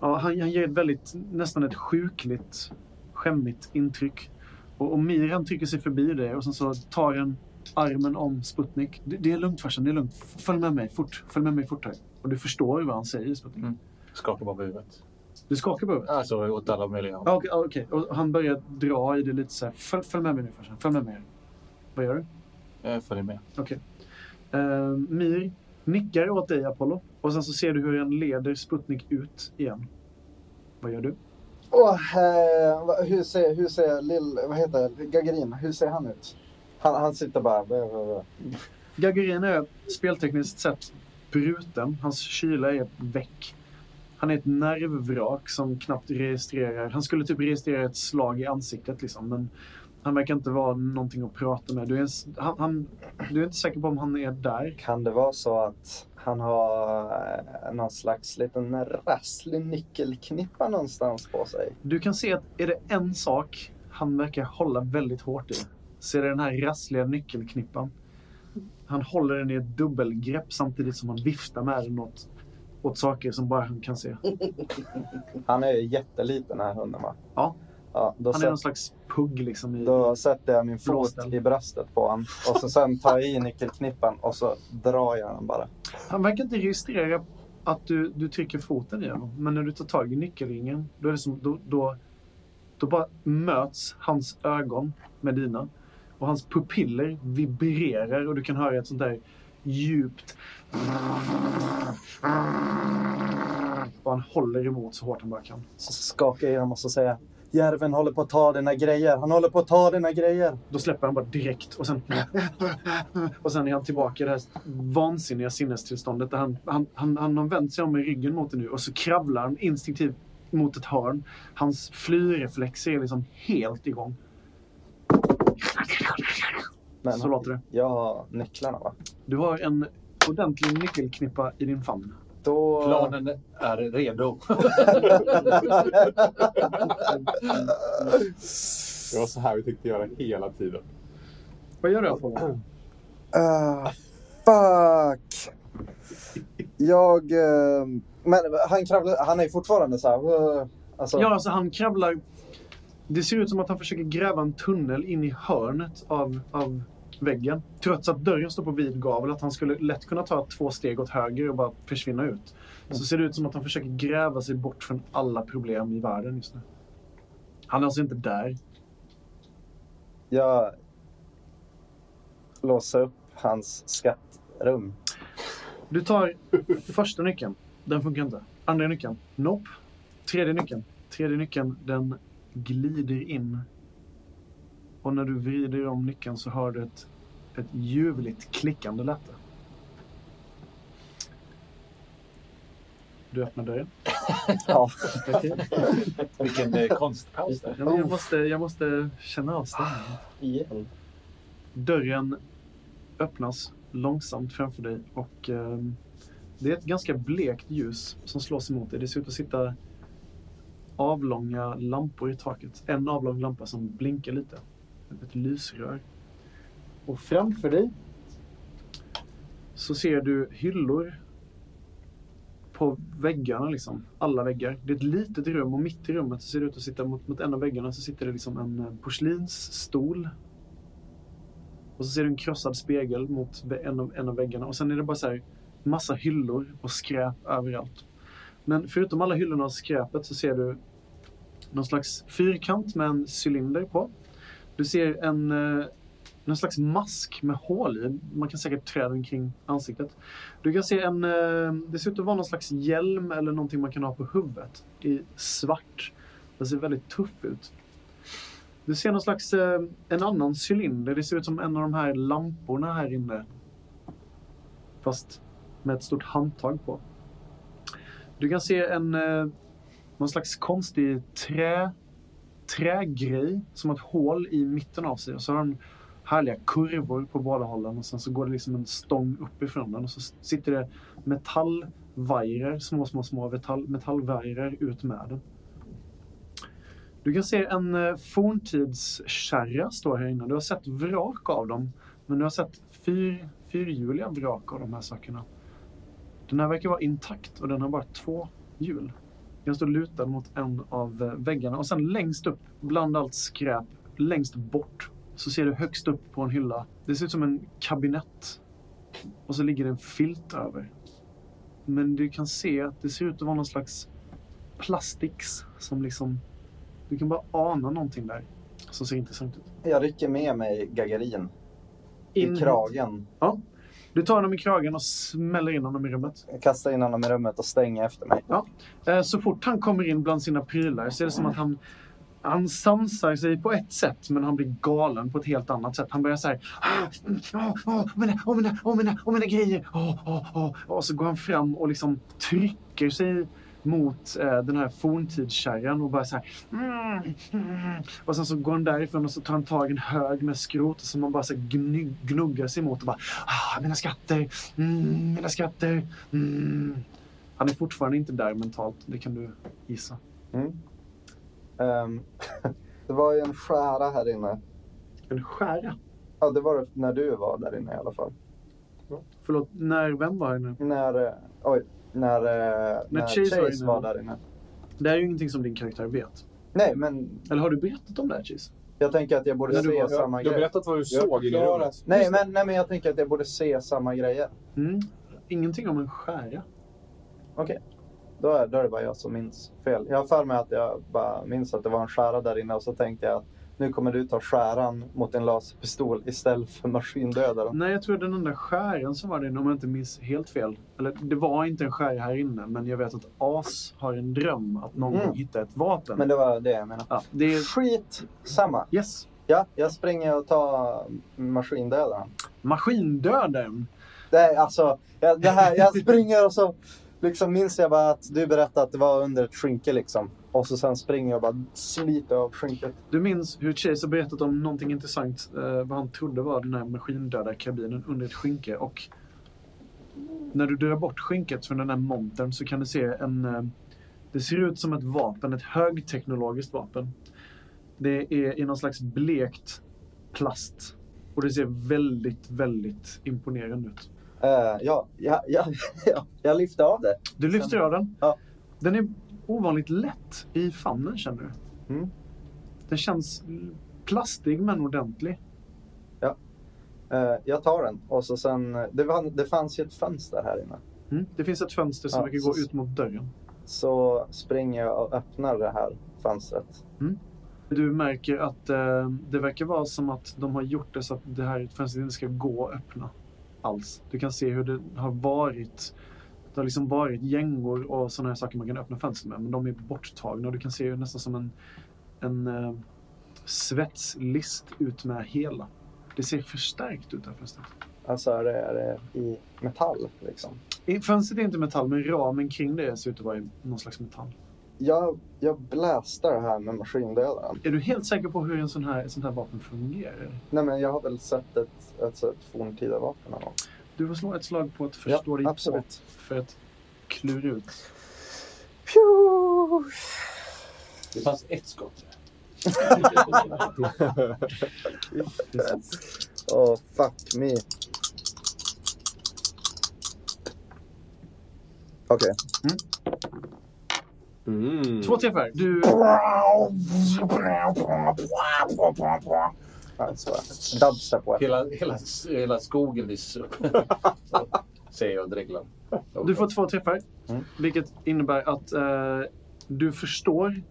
Ja, han, han ger ett väldigt, nästan ett sjukligt, skämmigt intryck. Och, och Miran trycker sig förbi dig och sen så tar en armen om Sputnik. Det, det är lugnt farsan, det är lugnt. Följ med mig fort. Följ med mig fortare. Och du förstår vad han säger Sputnik. Mm. Skakar bara på huvudet. Du skakar på huvudet? Alltså åt alla möjliga håll. Okej, ja, okej. och han börjar dra i det lite så här. Följ, följ med mig nu farsan, följ med mig. Vad gör du? Jag följer med. Okej. Eh, Mir nickar åt dig Apollo och sen så ser du hur han leder Sputnik ut igen. Vad gör du? Åh, eh, hur ser, hur ser lill, vad heter det, Gagarin, hur ser han ut? Han, han sitter bara... Gagarin är speltekniskt sett bruten. Hans kyla är väck. Han är ett nervvrak som knappt registrerar. Han skulle typ registrera ett slag i ansiktet liksom, men han verkar inte vara någonting att prata med. Du är, han, han, du är inte säker på om han är där. Kan det vara så att han har eh, någon slags liten rasslig nyckelknippa någonstans på sig? Du kan se att är det en sak han verkar hålla väldigt hårt i så är det den här rassliga nyckelknippan. Han håller den i ett dubbelgrepp samtidigt som han viftar med den åt, åt saker som bara han kan se. Han är ju jätteliten den här hunden va? Ja. ja Han är någon slags pugg liksom. I, då sätter jag min fot Blåställ. i bröstet på honom och så sen tar jag i nyckelknippan och så drar jag den bara. Han verkar inte registrera att du, du trycker foten i honom. Men när du tar tag i nyckelringen, då, är det som, då, då, då bara möts hans ögon med dina. Och hans pupiller vibrerar och du kan höra ett sånt där djupt... Och han håller emot så hårt han bara kan. Så skakar jag i säger jag Järven håller på att ta dina grejer. Han håller på att ta dina grejer. Då släpper han bara direkt och sen... Och sen är han tillbaka i det här vansinniga sinnestillståndet där han, han, han, han har vänt sig om med ryggen mot dig nu och så kravlar han instinktivt mot ett hörn. Hans flyreflexer är liksom helt igång. Men Så låter det. jag har nycklarna va? Du har en ordentlig nyckelknippa i din famn. Då... Planen är redo. Det var så här vi tyckte göra hela tiden. Vad gör du Apollo? Ah, fuck. Jag... eh, men han kravlar... Han är fortfarande så här... uh, alltså, Ja, alltså han kravlar... Det ser ut som att han försöker gräva en tunnel in i hörnet av, av väggen. Trots att dörren står på vid gavel, att han skulle lätt kunna ta två steg åt höger och bara försvinna ut. Så ser det ut som att han försöker gräva sig bort från alla problem i världen just nu. Han är alltså inte där. Jag låser upp hans skattrum. Du tar första nyckeln. Den funkar inte. Andra nyckeln. Nope. Tredje nyckeln. Tredje nyckeln, den glider in. Och när du vrider om nyckeln så hör du ett, ett ljuvligt klickande läte. Du öppnar dörren. Ja. Vilken eh, konstpaus där. Ja, men jag, måste, jag måste känna av stämningen. Igen. Dörren öppnas långsamt framför dig och eh, det är ett ganska blekt ljus som slås emot dig. Det ser ut att sitta avlånga lampor i taket. En avlång lampa som blinkar lite. Ett lysrör. Och framför dig så ser du hyllor på väggarna. Liksom. Alla väggar. Det är ett litet rum och mitt i rummet så ser det ut att sitta mot, mot en av väggarna så sitter det liksom en eh, porslinsstol och så ser du en krossad spegel mot en av, en av väggarna. Och sen är det bara så här massa hyllor och skräp överallt. Men förutom alla hyllorna och skräpet så ser du någon slags fyrkant med en cylinder på. Du ser en eh, någon slags mask med hål i. Man kan säkert trä den kring ansiktet. Du kan se en... eh, Det ser ut att vara någon slags hjälm eller någonting man kan ha på huvudet. I svart. Den ser väldigt tuff ut. Du ser någon slags, eh, en annan cylinder. Det ser ut som en av de här lamporna här inne. Fast med ett stort handtag på. Du kan se en, eh, någon slags konstig trä, trägrej som har ett hål i mitten av sig. Och så har den härliga kurvor på båda hållen. Och sen så går det liksom en stång uppifrån den. Och så sitter det metallvajrar, små, små, små metall, metallvajrar ut med den. Du kan se en eh, forntidskärra stå här inne. Du har sett vrak av dem, men du har sett fyr, fyrhjuliga vrak av de här sakerna. Den här verkar vara intakt och den har bara två hjul. Den står lutad mot en av eh, väggarna och sen längst upp, bland allt skräp, längst bort, så ser du högst upp på en hylla. Det ser ut som en kabinett. Och så ligger det en filt över. Men du kan se att det ser ut att vara någon slags plastix som liksom... Du kan bara ana någonting där som ser intressant ut. Jag rycker med mig Gagarin In- i kragen. Du tar honom i kragen och smäller in honom i rummet. Jag kastar in honom i rummet och stänger efter mig. Eh, Så fort han kommer in bland sina prylar så är det som att han, han sansar sig på ett sätt men han blir galen på ett helt annat sätt. Han börjar så här... "Ah, mm, Åh, åh, mina, åh, mina, åh, mina, åh, mina grejer! Åh, åh, åh." Och så går han fram och liksom trycker sig mot eh, den här forntidskärran och bara så här... "Mm, mm." Och sen så går han därifrån och så tar han tag i en hög med skrot som man bara så gnuggar sig mot och bara... Ah, mina skatter! Mm, mina skatter! Mm. Han är fortfarande inte där mentalt, det kan du gissa. Ehm, det var ju en skära här inne. En skära? Ja, det var det när du var där inne i alla fall. Förlåt, när, vem var här nu? När, eh, oj, när, eh, när, Chase Chase, var inne. var där inne. Det här är ju ingenting som din karaktär vet. Nej, men Eller har du berättat om det här, Chase? jag tänker att jag borde se var- samma Du har berättat vad du Jag såg i rummet. Nej men, nej, men jag tänker att jag borde se samma grejer. Mm. Ingenting om en skära. Okej. Då, är, då är det bara jag som minns fel. Jag har för mig att jag bara minns att det var en skära där inne och så tänkte jag att nu kommer du ta skäran mot en laserpistol istället för maskindödaren. Nej, jag tror den enda skäran som var inne, om jag inte minns helt fel. Eller det var inte en skära här inne, men jag vet att As har en dröm att någon Mm. gång hitta ett vapen. Men det var det jag menade. Ja, det är... Skit samma. Yes. Ja, jag springer och tar maskindödaren. Maskindödaren. Det är alltså, jag, det här, jag springer och så liksom minns jag bara att du berättade att det var under ett skynke liksom. Och så sen springer jag och bara sliter av skynket. Du minns hur Chase har berättat om någonting intressant, eh, vad han trodde var den här maskindöda kabinen under ett skynke. Och när du drar bort skynket från den här montern så kan du se en... Eh, det ser ut som ett vapen, ett högteknologiskt vapen. Det är i någon slags blekt plast. Och det ser väldigt, väldigt imponerande ut. Eh, ja, ja, ja, ja, jag lyfte av det. Du lyfter av den. Ja. Den är ovanligt lätt i famnen känner du. Mm. Den känns plastig men ordentlig. Eh, jag tar den och så sen, det, var, det fanns ju ett fönster här inne. Mm. Det finns ett fönster som Ja, verkar gå ut mot dörren. Så springer jag och öppnar det här fönstret. Du märker att eh, det verkar vara som att de har gjort det så att det här fönstret inte ska gå att öppna alls. Du kan se hur det har varit. Det har liksom varit gängor och sådana här saker man kan öppna fönster med. Men de är borttagna och du kan se hur nästan som en, en eh, svetslist ut med hela. Det ser förstärkt ut det här fönstret. Alltså är det, är det i metall liksom. I- Fönstret är inte metall men ramen kring det ser ut att vara i någon slags metall. Jag, jag blästar det här med maskindödaren. Är du helt säker på hur en sån här, ett sånt här vapen fungerar? Nej men jag har väl sett ett, ett, ett forntida vapen någon. Du får slå ett slag på att förstå dig på absolut. för att klura ut. Det fanns ett skott. Oh, fuck me. Okej. Mm. Två träffar. Du, Alltså, weapon. Hela, hela, hela skogen lyser upp. Så säger jag och dreglar. du får två träffar. Mm. Vilket innebär att eh, du förstår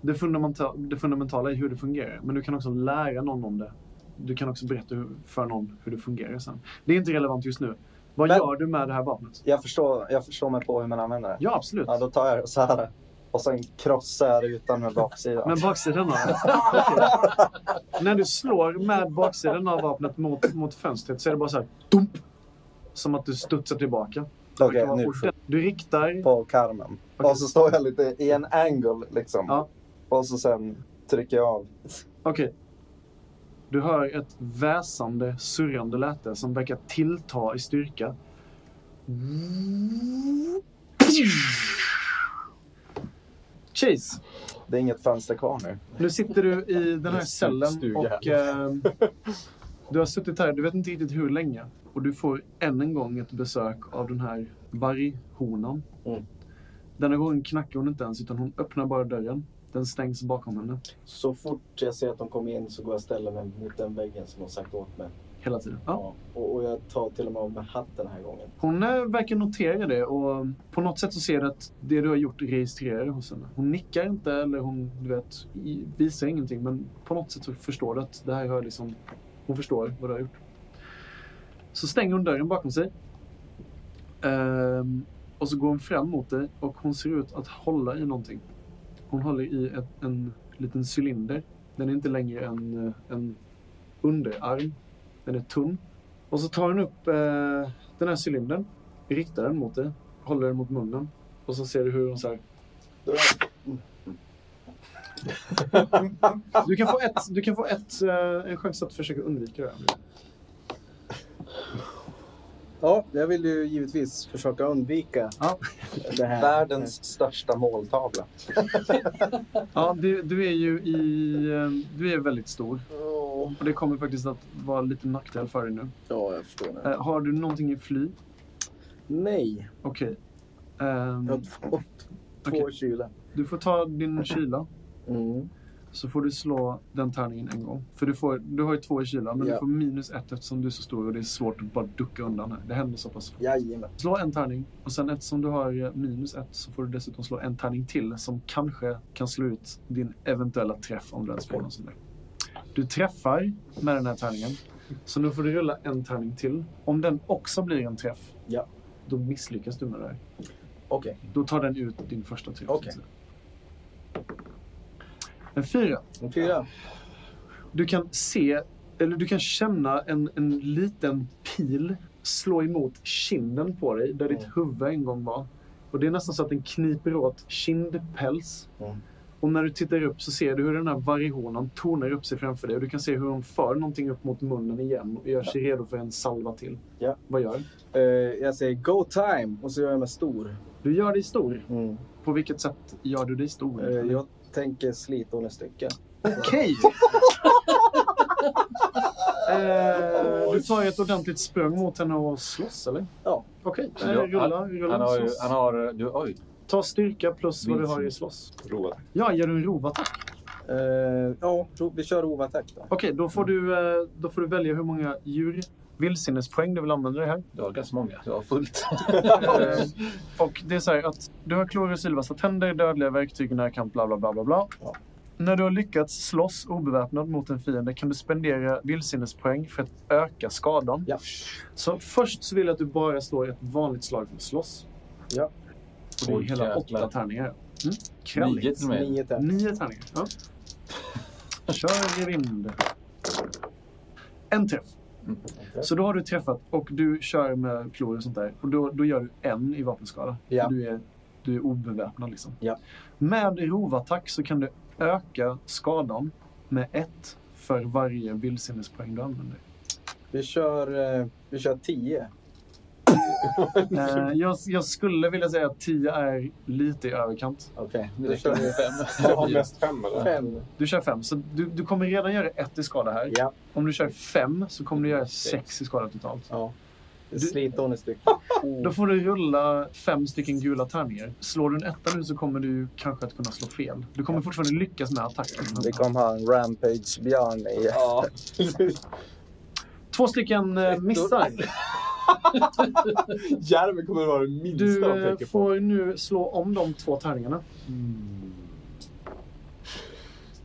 det, fundamenta det fundamentala i hur det fungerar. Men du kan också lära någon om det. Du kan också berätta hur, för någon hur det fungerar sen. Det är inte relevant just nu. Vad Men- gör du med det här vapnet? Jag förstår, jag förstår mig på hur man använder det. Ja, absolut. Ja, då tar jag det så här. Och sen krossar jag rutan med baksidan. Men baksidan Okej. När du slår med baksidan av vapnet mot, mot fönstret så är det bara så här dump. Som att du studsar tillbaka. Vara nu. Du riktar... på karmen. Okej. Och så står jag lite i en angle liksom. Ja. Och så sen trycker jag av. Okej. Du hör ett väsande, surrande läte som verkar tillta i styrka. Chase, Det är inget fönster kvar nu. Nu sitter du i den här cellen och eh, du har suttit här, du vet inte riktigt hur länge. Och du får än en gång ett besök av den här varghonan. Mm. Denna gången knackar hon inte ens utan hon öppnar bara dörren. Den stängs bakom henne Så fort jag ser att de kommer in så går jag och ställer mig mot den väggen som de sagt åt mig. hela tiden. Ja. Ja. Och, och jag tar till och med av mig hatten den här gången. Hon eh, verkar notera det och på något sätt så ser du att det du har gjort registrerar hos henne. Hon nickar inte eller hon du vet, visar ingenting men på något sätt så förstår du att det här har liksom... Hon förstår vad du har gjort. Så stänger hon dörren bakom sig. Ehm, och så går hon fram mot dig och hon ser ut att hålla i någonting. Hon håller i ett, en liten cylinder. Den är inte längre än eh, en underarm. Den är tunn. Och så tar hon upp eh, den här cylindern, riktar den mot dig, håller den mot munnen. Och så ser du hur hon så här... Du kan få, ett, du kan få ett, eh, en chans att försöka undvika det. här. Ja, jag vill ju givetvis försöka undvika Ja. det här. Världens största måltavla. Ja, du, du är ju i... eh, Du är väldigt stor. Åh, Och det kommer faktiskt att vara lite nackdel för dig nu. Ja, jag förstår det. Eh, har du någonting i fly? Nej, Okej. Ehm, jag har två, två Okej. kyla. du får ta din kyla. Mm. Så får du slå den tärningen en gång. För du, får, du har ju två i kylan, men Ja. du får minus ett eftersom du är så stor och det är svårt att bara ducka undan här. Det händer så pass fort. Jajamän. Slå en tärning och sen eftersom du har eh, minus ett så får du dessutom slå en tärning till som kanske kan slå ut din eventuella träff om du ens får någon sån där. Du träffar med den här tärningen. Så nu får du rulla en tärning till. Om den också blir en träff, Ja. då misslyckas du med det här. Okej. Då tar den ut din första träff. Okej. säga. En fyra. En fyra. Du kan se, eller du kan känna en, en liten pil slå emot kinden på dig, där ditt Mm. huvud en gång var. Och det är nästan så att den kniper åt kindpäls. Mm. Och när du tittar upp så ser du hur den här varghonan tornar upp sig framför dig. Och du kan se hur hon för någonting upp mot munnen igen och gör sig redo för en salva till. Ja. Vad gör du? Eh, jag säger go time och så gör jag mig stor. Du gör dig stor. Mm. På vilket sätt gör du dig stor? Eh, jag tänker slita hon i stycken. Okej! eh, du tar ju ett ordentligt språng mot henne och slåss, eller? Ja. Okej, eh, rulla, han, rulla han, har, ju- slåss. han har... Du, oj. Ta styrka plus vad du har i slåss. Roat. Ja, gör du en rovattack? Eh, ja, ro- vi kör rovattack då. Okej, då, får du, eh, då får du välja hur många djur vildsinnespoäng du vill använda det här. Du har ganska många. Du har fullt. Eh, och det är så här att du har klor och silvassa tänder, dödliga verktyg, närkamp, bla bla bla bla bla. Ja. När du har lyckats slåss obeväpnad mot en fiende kan du spendera vildsinnespoäng för att öka skadan. Ja. Så först så vill jag att du bara slår ett vanligt slag för att slåss. Ja. Och det är Oj, hela jäklar. åtta tärningar. Mm. Kralligt. Nio. Nio till. Nio tärningar. Ja. Kör i vind. En träff. Så då har du träffat och du kör med klor och sånt där. Och då, då gör du en i vapenskada. Ja. Du, är, du är obeväpnad liksom. Ja. Med rovattack så kan du öka skadan med ett för varje vildsinnespoäng du använder. Vi kör, eh, vi kör tio. Eh, jag, jag skulle vilja säga att 10 är lite i överkant. Okej, då räcker kör vi fem. Jag har mest fem eller? fem. Du kör fem, så du, du kommer redan göra ett i skada här. Ja. Om du kör fem så kommer du göra sex i skada totalt. ja. Du- Slita hon i stycken. Då får du rulla fem stycken gula tärningar. Slår du en etta nu så kommer du kanske att kunna slå fel. Du kommer fortfarande lyckas med attacken. Vi kommer ha en rampage-björn i... Ja. Två stycken eh, missar. Järven kommer att vara det minsta Du de tänker på. får nu slå om de två tärningarna.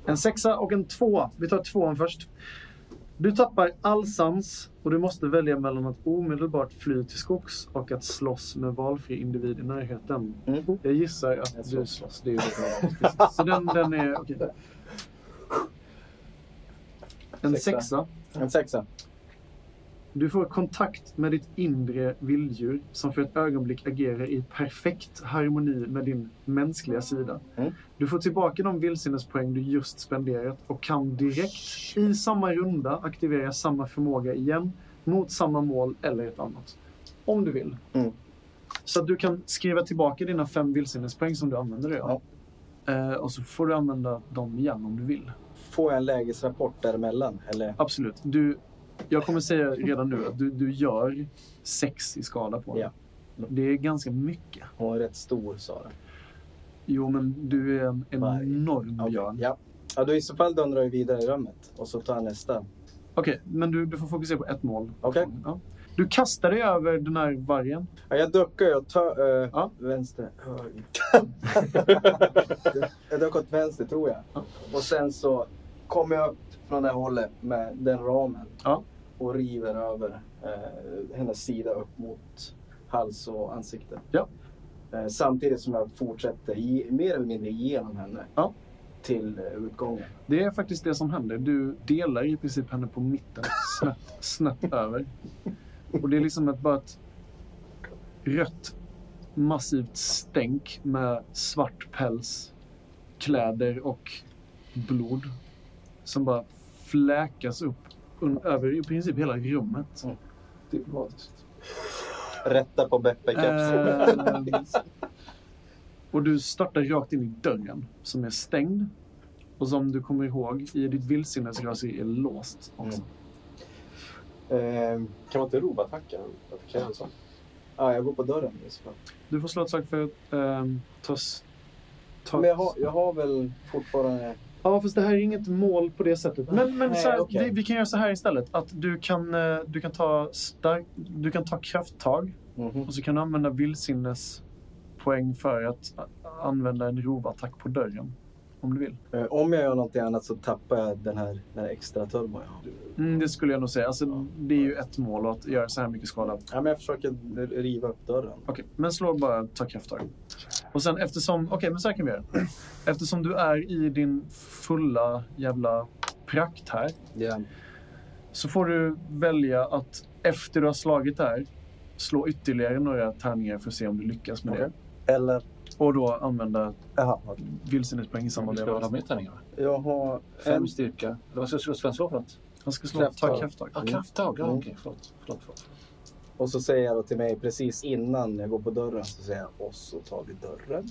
En sexa och en tvåa. Vi tar tvåan först. Du tappar all sans och du måste välja mellan att omedelbart fly till skogs och att slåss med valfri individ i närheten. Mhm. Jag gissar Jag att du slåss. Det är bra. Så den, den är okej. En Sexa. sexa. En sexa. Du får kontakt med ditt inre vilddjur som för ett ögonblick agerar i perfekt harmoni med din mänskliga sida. Mm. Du får tillbaka de vildsinnespoäng du just spenderat och kan direkt i samma runda aktivera samma förmåga igen mot samma mål eller ett annat. Om du vill. Mm. Så att du kan skriva tillbaka dina fem vildsinnespoäng som du använder redan. Ja. Eh, och så får du använda dem igen om du vill. Får jag en lägesrapport däremellan? Eller? Absolut. Du, jag kommer säga redan nu att du, du gör sex i skada på Ja. den. Det är ganska mycket. Hon är rätt stor, Sara. Jo, men du är en enorm Okej, björn. Ja. ja, då i så fall dundrar jag vidare i rummet. Och så tar jag nästa. Okej, men du, du får fokusera på ett mål. Okej. Ja. Du kastar dig över den här vargen. Ja, jag duckar och tar... eh, Ja. Vänster. jag duckar åt vänster, tror jag. Ja. Och sen så kommer jag från det hållet med den ramen. Ja. Och river över eh, hennes sida upp mot hals och ansikte. Ja. Eh, samtidigt som jag fortsätter ge, mer eller mindre genom henne. Ja. Till eh, utgången. Det är faktiskt det som händer. Du delar i princip henne på mitten, snett, snett över. Och det är liksom ett, bara ett rött massivt stänk med svart päls, kläder och blod som bara fläkas upp över i princip hela rummet. Diplomatiskt. Rätta på Beppe-kepsen. Ehm, och du startar rakt in i dörren som är stängd. Och som du kommer ihåg, i ditt vildsinnesraseri är låst också. Ehm, Kan man inte rovattacka? Attackera en sån? ja, jag går på dörren. Du får slå ett slag för att ehm, ta, ta... Men jag har, jag har väl fortfarande... Ja, fast det här är inget mål på det sättet. Men, men Nej, så här, okej. vi, vi kan göra så här istället. Att du kan, eh, du kan, ta, stark, du kan ta krafttag Mhm. och så kan du använda vildsinnespoäng för att använda en rovattack på dörren. Om du vill. Eh, Om jag gör någonting annat så tappar jag den här, den här extra turbon jag har. Mm, det skulle jag nog säga. Alltså, det är ju ett mål att göra så här mycket skada. Ja, men jag försöker riva upp dörren. Okej, men slå bara ta krafttag. Och sen eftersom, okej men så här kan vi göra. Eftersom du är i din fulla jävla prakt här. Ja. Så får du välja att efter du har slagit där slå ytterligare några tärningar för att se om du lyckas med Okej. det. Eller... Och då använda Jaha, okej. vildsinnespoäng i samband med mer tärningar. Jag har Fem en... styrka. Eller vad ska, ska, ska han slå för något? Han ska slå Krafttag. ta krafttag. Ja, krafttag. Ja, Mm. okej. Förlåt. Förlåt, förlåt. Och så säger jag då till mig precis innan jag går på dörren så säger jag och så tar vi dörren.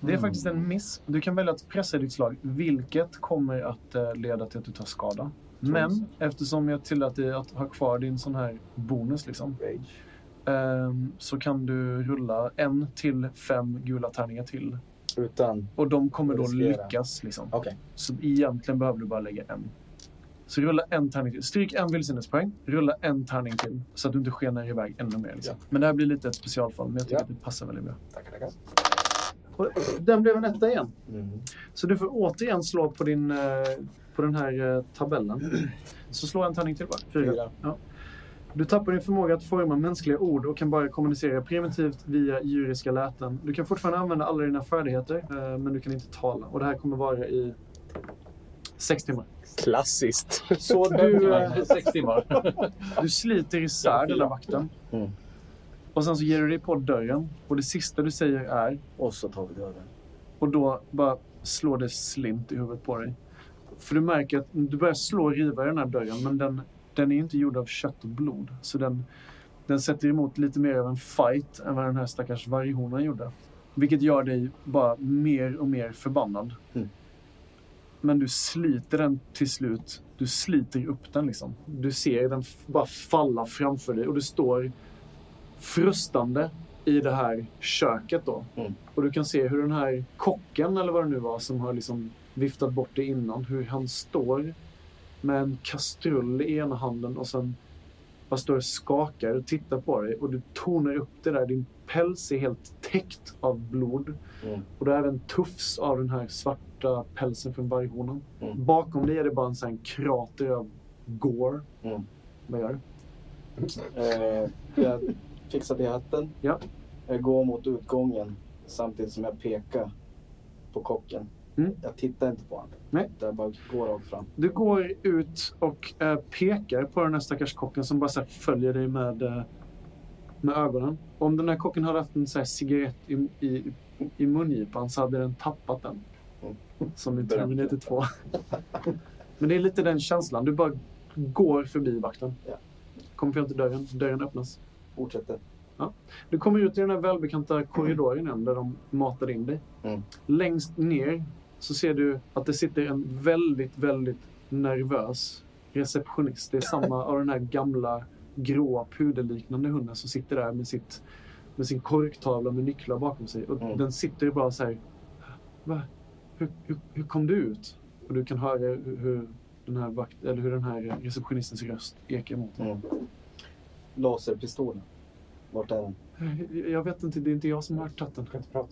Det är faktiskt en miss. Du kan välja att pressa ditt slag, vilket kommer att eh, leda till att du tar skada. Men eftersom jag tillät dig att ha kvar din sån här bonus liksom, Rage. Ehm, så kan du rulla en till fem gula tärningar till. Utan... Och de kommer då Riskera. lyckas. Liksom. Okej. Så egentligen behöver du bara lägga en. Så rulla en tärning till. Stryk en vildsinnespoäng, rulla en tärning till. Så att du inte skenar iväg ännu mer. Liksom. Men det här blir lite ett specialfall, men jag tycker Ja. att det passar väldigt bra. Tackar, tackar. Och den blev en etta igen. Mm. Så du får återigen slå på, din, eh, på den här eh, tabellen. Så slå en tärning till bara. Fyra. Fyra. Ja. Du tappar din förmåga att forma mänskliga ord och kan bara kommunicera primitivt via djuriska läten. Du kan fortfarande använda alla dina färdigheter, eh, men du kan inte tala. Och det här kommer vara i sex timmar. Klassiskt. Så du, eh, Sex timmar. du sliter isär den där vakten. Mm. Och sen så ger du dig på dörren. Och det sista du säger är Och så tar vi dörren. Och då bara slår det slint i huvudet på dig. För du märker att du börjar slå och riva i den här dörren, men den, den är inte gjord av kött och blod. Så den, den sätter emot lite mer av en fight än vad den här stackars varghonan gjorde. Vilket gör dig bara mer och mer förbannad. Mm. Men du sliter den till slut. Du sliter upp den liksom. Du ser den bara falla framför dig och du står frustande i det här köket då. Mm. Och du kan se hur den här kocken, eller vad det nu var, som har liksom viftat bort det innan, hur han står med en kastrull i ena handen och sen bara står och skakar och tittar på dig. Och du tonar upp det där. Din päls är helt täckt av blod. Mm. Och du har även tufs av den här svarta pälsen från varghonan. Mm. Bakom dig är det bara en sån krater av gore. Mm. Vad gör du? Eh, jag fixar till hatten. Ja. Jag går mot utgången samtidigt som jag pekar på kocken. Mm. Jag tittar inte på honom. Nej. Jag bara går rakt fram. Du går ut och eh, pekar på den här stackars kocken som bara så här följer dig med, eh, med ögonen. Om den här kocken hade haft en så här cigarett i, i, i mungipan så hade den tappat den. Som i Terminator 2. Men det är lite den känslan. Du bara går förbi vakten. Ja. Kommer fram till dörren. Dörren öppnas. Fortsätter. Du kommer ut i den här välbekanta korridoren igen där de matade in dig. Mm. Längst ner så ser du att det sitter en väldigt, väldigt nervös receptionist. Det är samma av den här gamla gråa pudelliknande hunden som sitter där med, sitt, med sin korktavla med nycklar bakom sig. Och Mm. Den sitter bara så här. Va? Hur, hur, hur kom du ut? Och du kan höra hur, hur, den, här vakt, eller hur den här receptionistens röst ekar mot dig. Mm. Laserpistolen. Vart är den? Jag- Jag vet inte, det är inte jag som har tagit den. kan inte prata.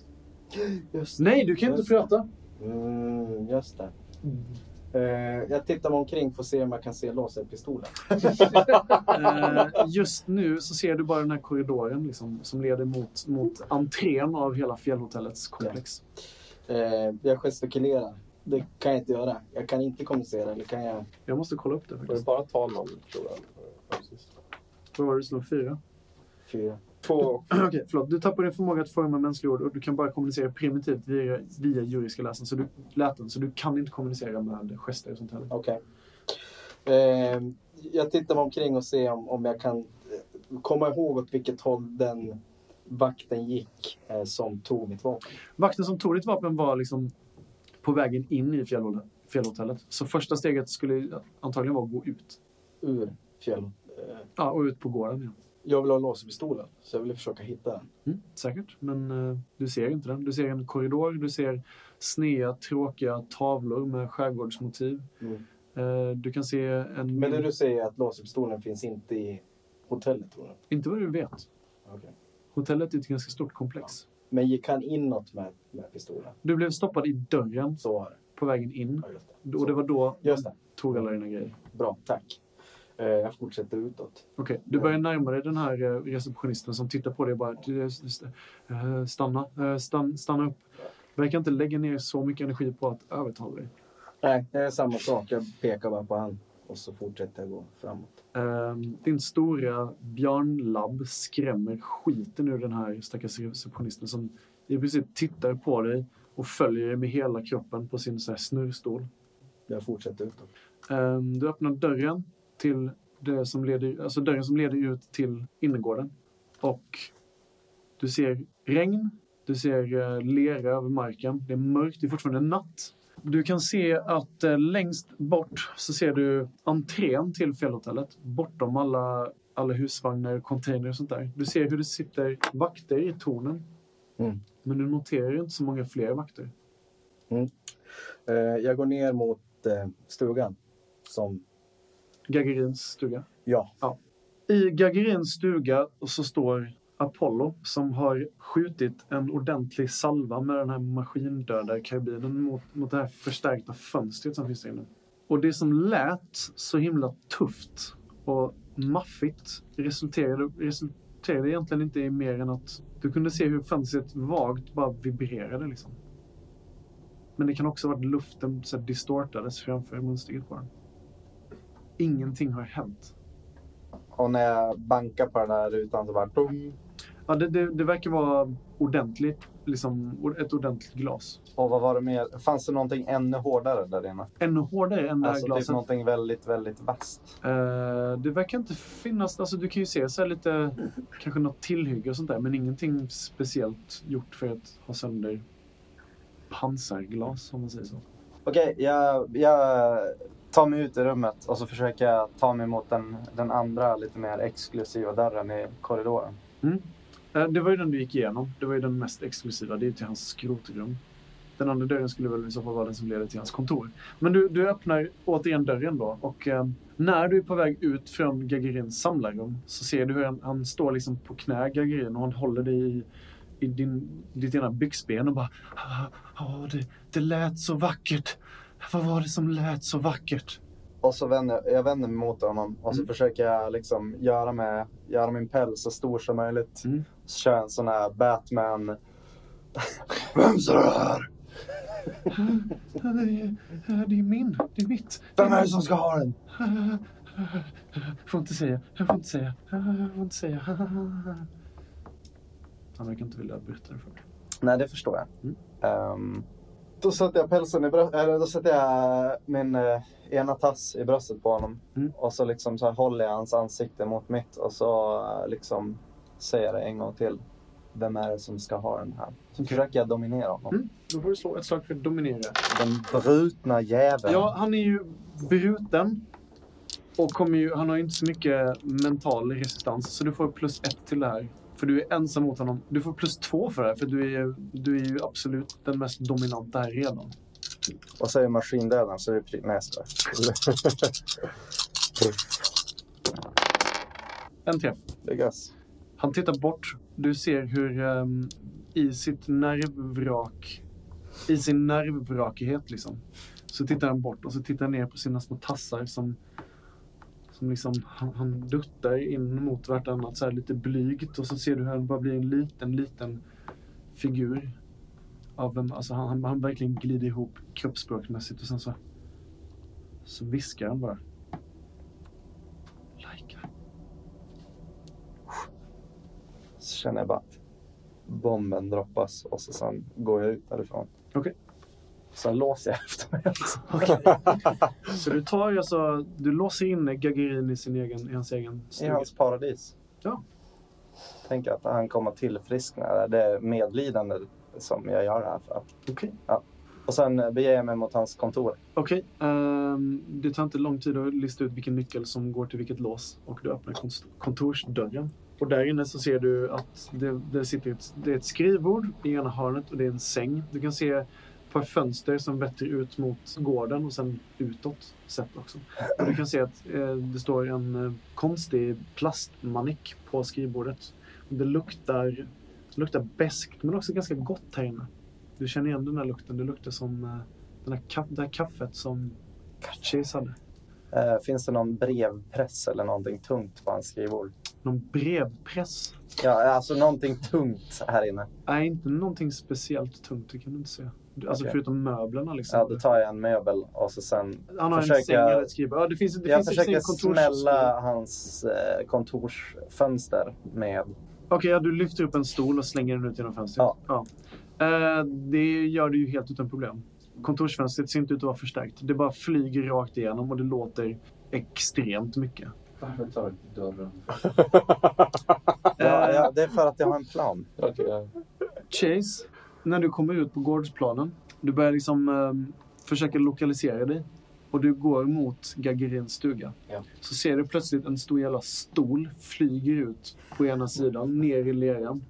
Just Nej, du kan inte Just prata. Mm, just det. Eh, jag tittar mig omkring för att se om jag kan se laserpistolen. Eh, just nu så ser du bara den här korridoren liksom, som leder mot, mot entrén av hela fjällhotellets komplex. Eh, jag gestikulerar. Det kan jag inte göra. Jag kan inte kommunicera. Eller kan jag... Jag måste kolla upp det faktiskt. bara talman, tror jag? Ja, precis. Vad var det du slog? Fyra? Fyra. Två. Okej, förlåt. Du tappar din förmåga att forma mänskliga ord och du kan bara kommunicera primitivt via, via juriska läsen. Så du, läten, så du kan inte kommunicera med gester och sånt heller. Okej. Eh, jag tittar mig omkring och ser om, om jag kan eh, komma ihåg åt vilket håll den vakten gick eh, som tog mitt vapen. Vakten som tog ditt vapen var liksom på vägen in i fjällhotellet. fjällhotellet. Så första steget skulle antagligen vara att gå ut. Ur fjäll. Eh, Ja, och ut på gården igen. Jag vill ha laserpistolen, så jag vill försöka hitta den. Mm, säkert, men eh, du ser inte den. Du ser en korridor, du ser sneda, tråkiga tavlor med skärgårdsmotiv. Mm. Eh, du kan se en... Men det du säger är att laserpistolen finns inte i hotellet, tror du? Inte vad du vet. Okej. Hotellet är ett ganska stort komplex. Men gick han inåt med, med pistolen? Du blev stoppad i dörren Så var det. på vägen in. Ja, det. Och det var då Just det. tog alla dina grejer. Bra, tack. Eh, jag fortsätter utåt. Okej, du börjar närma dig den här eh, receptionisten som tittar på dig och bara "Du, eh, st- eh, stanna, eh, stann, stanna upp. Verkar inte lägga ner så mycket energi på att övertala dig. Nej, det är samma sak. Jag pekar bara på han och så fortsätter jag gå framåt. Ehm, din stora björnlabb skrämmer skiten ur den här stackars receptionisten som i princip tittar på dig och följer dig med hela kroppen på sin så här snurrstol. Jag fortsätter utåt. Ehm, du öppnar dörren till det som leder, alltså dörren som leder ut till innergården. Och du ser regn, du ser eh, lera över marken. Det är mörkt, det är fortfarande natt. Du kan se att eh, längst bort så ser du entrén till fjällhotellet. Bortom alla, alla husvagnar, container och sånt där. Du ser hur det sitter vakter i tornen. Mm. Men du noterar inte så många fler vakter. Eh, jag går ner mot eh, stugan. Som, Gagarins stuga. ja, I Gagarins stuga så står Apollo som har skjutit en ordentlig salva med den här maskindödarkarbinen mot, mot det här förstärkta fönstret som finns där inne. Och det som lät så himla tufft och maffigt resulterade, resulterade egentligen inte i mer än att du kunde se hur fönstret vagt bara vibrerade. Liksom. Men det kan också ha varit luften så distortades framför munstycket på den. Ingenting har hänt. och när jag bankar på den här rutan så bara... Dum. Ja, det, det, det verkar vara ordentligt, liksom, ett ordentligt glas. Och vad var det mer? Fanns det någonting ännu hårdare där inne? Ännu hårdare än det här Alltså typ glaset. någonting väldigt, väldigt vasst. Eh, det verkar inte finnas, alltså du kan ju se så lite, kanske något tillhygge och sånt där, men ingenting speciellt gjort för att ha sönder pansarglas om man säger så. Okej, jag, jag Ta mig ut i rummet och så försöker jag ta mig mot den, den andra lite mer exklusiva dörren i korridoren. Mm. Eh, det var ju den du gick igenom, det var ju den mest exklusiva, det är ju till hans skrotrum. Den andra dörren skulle väl i så fall vara den som leder till hans kontor. Men du, du öppnar återigen dörren då och eh, när du är på väg ut från Gagarins samlarrum så ser du hur han, han står liksom på knä, Gagarin, och han håller dig i, i din, ditt ena byxben och bara "Ah, ah, det, det lät så vackert. Vad var det som lät så vackert? Och så vänder jag vänder mig mot honom och så Mm. försöker jag liksom göra, med, göra min päls så stor som möjligt. Mm. Så kör jag en sån här Batman... Vem sa det här? Det är, det är min, det är mitt. Vem är det som ska ha den? Jag får inte säga, jag får inte säga, jag får inte säga. Han verkar inte vilja berätta det för mig. Nej, det förstår jag. Mm. Ehm, då sätter jag pälsen i bröstet, eller då sätter jag min eh, ena tass i bröstet på honom. Mm. Och så liksom så här håller jag hans ansikte mot mitt och så eh, liksom säga det en gång till. Vem är det som ska ha den här? Så försöker jag dominera honom. Mm. Då får du slå ett slag för att dominera. Den brutna jäveln. Ja, han är ju bruten. Och kommer ju, han har ju inte så mycket mental resistans, så du får plus ett till det här. För du är ensam mot honom. Du får plus två för det här, för du är, du är ju absolut den mest dominanta här redan. Så är maskindödaren så är det pri- Nej, jag skojar. En träff. Göss. Han tittar bort. Du ser hur ehm, i sitt nervvrak, i sin nervvrakighet liksom, så tittar han bort och så tittar han ner på sina små tassar som, som liksom, han, han duttar in mot vartannat så här lite blygt och så ser du hur han bara blir en liten, liten figur. Av en, alltså han, han, han verkligen glider ihop kroppsspråkmässigt och sen så, så viskar han bara. Laika. Så känner jag bara att bomben droppas och så sen går jag ut därifrån. Okej. Sen låser jag efter mig. Så du tar alltså, du låser in Gagarin i, sin egen, i hans egen I stuga? hans paradis. Ja. Tänker att han kommer tillfriskna. Det är medlidande som jag gör det här för. Okej. Och sen beger jag mig mot hans kontor. Okej. ehm, det tar inte lång tid att lista ut vilken nyckel som går till vilket lås och du öppnar kont- kontorsdörren. Och där inne så ser du att det, det sitter ett, det är ett skrivbord i ena hörnet och det är en säng. Du kan se par fönster som vetter ut mot gården och sen utåt sett också. Och du kan se att eh, det står en eh, konstig plastmanik på skrivbordet. Det luktar, det luktar beskt men också ganska gott här inne. Du känner igen den här lukten. Det luktar som eh, den här kaff, det här kaffet som Chase hade. Eh, finns det någon brevpress eller någonting tungt på hans skrivbord? Någon brevpress. Ja, alltså någonting tungt här inne. Nej, inte någonting speciellt tungt, det kan du inte säga. Alltså Okej. förutom möblerna liksom. Ja, då tar jag en möbel och så sen Han har en försöker säng jag- eller ett skrivbord. Ja, det finns, det jag finns försöker kontorsskriv. smälla hans eh, kontorsfönster med... Okej, ja, du lyfter upp en stol och slänger den ut genom fönstret. Ja. Eh, det gör du ju helt utan problem. Kontorsfönstret ser inte ut att vara förstärkt. Det bara flyger rakt igenom och det låter extremt mycket. Varför tar du dörren? Ja, ja, det är för att jag har en plan. Ja. Chase, när du kommer ut på gårdsplanen, du börjar liksom eh, försöka lokalisera dig och du går mot Gagarins stuga. Ja. Så ser du plötsligt en stor jävla stol flyger ut på ena sidan, ner i leran.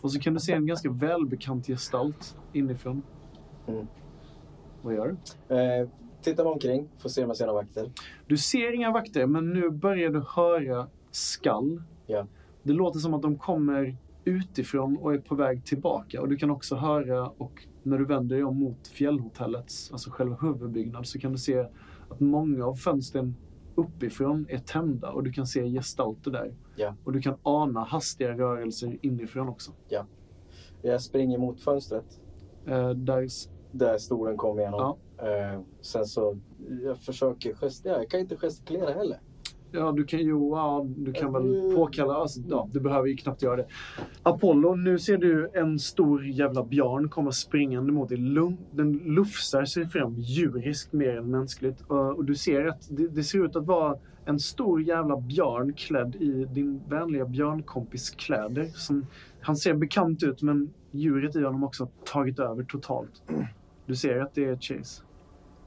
Och så kan du se en ganska välbekant gestalt inifrån. Mm. Vad gör du? Eh, tittar mig omkring, får se om jag ser några vakter. Du ser inga vakter, men nu börjar du höra skall. Ja. Det låter som att de kommer utifrån och är på väg tillbaka. Och du kan också höra, och när du vänder dig om mot fjällhotellets, alltså själva huvudbyggnad, så kan du se att många av fönstren uppifrån är tända och du kan se gestalter där. Ja. Och du kan ana hastiga rörelser inifrån också. Jag springer mot fönstret Eh, där, där stolen kom igenom. Eh, sen så, jag försöker gestikulera. Jag kan inte gestikulera heller. Ja, du kan ju ja, du kan väl påkalla... Alltså, ja, du behöver ju knappt göra det. Apollo, nu ser du en stor jävla björn komma springande mot dig. Den lufsar sig fram djuriskt mer än mänskligt. Och, och du ser att det, det ser ut att vara en stor jävla björn klädd i din vänliga björnkompis kläder. Som, han ser bekant ut, men djuret i honom också har tagit över totalt. Du ser att det är Chase.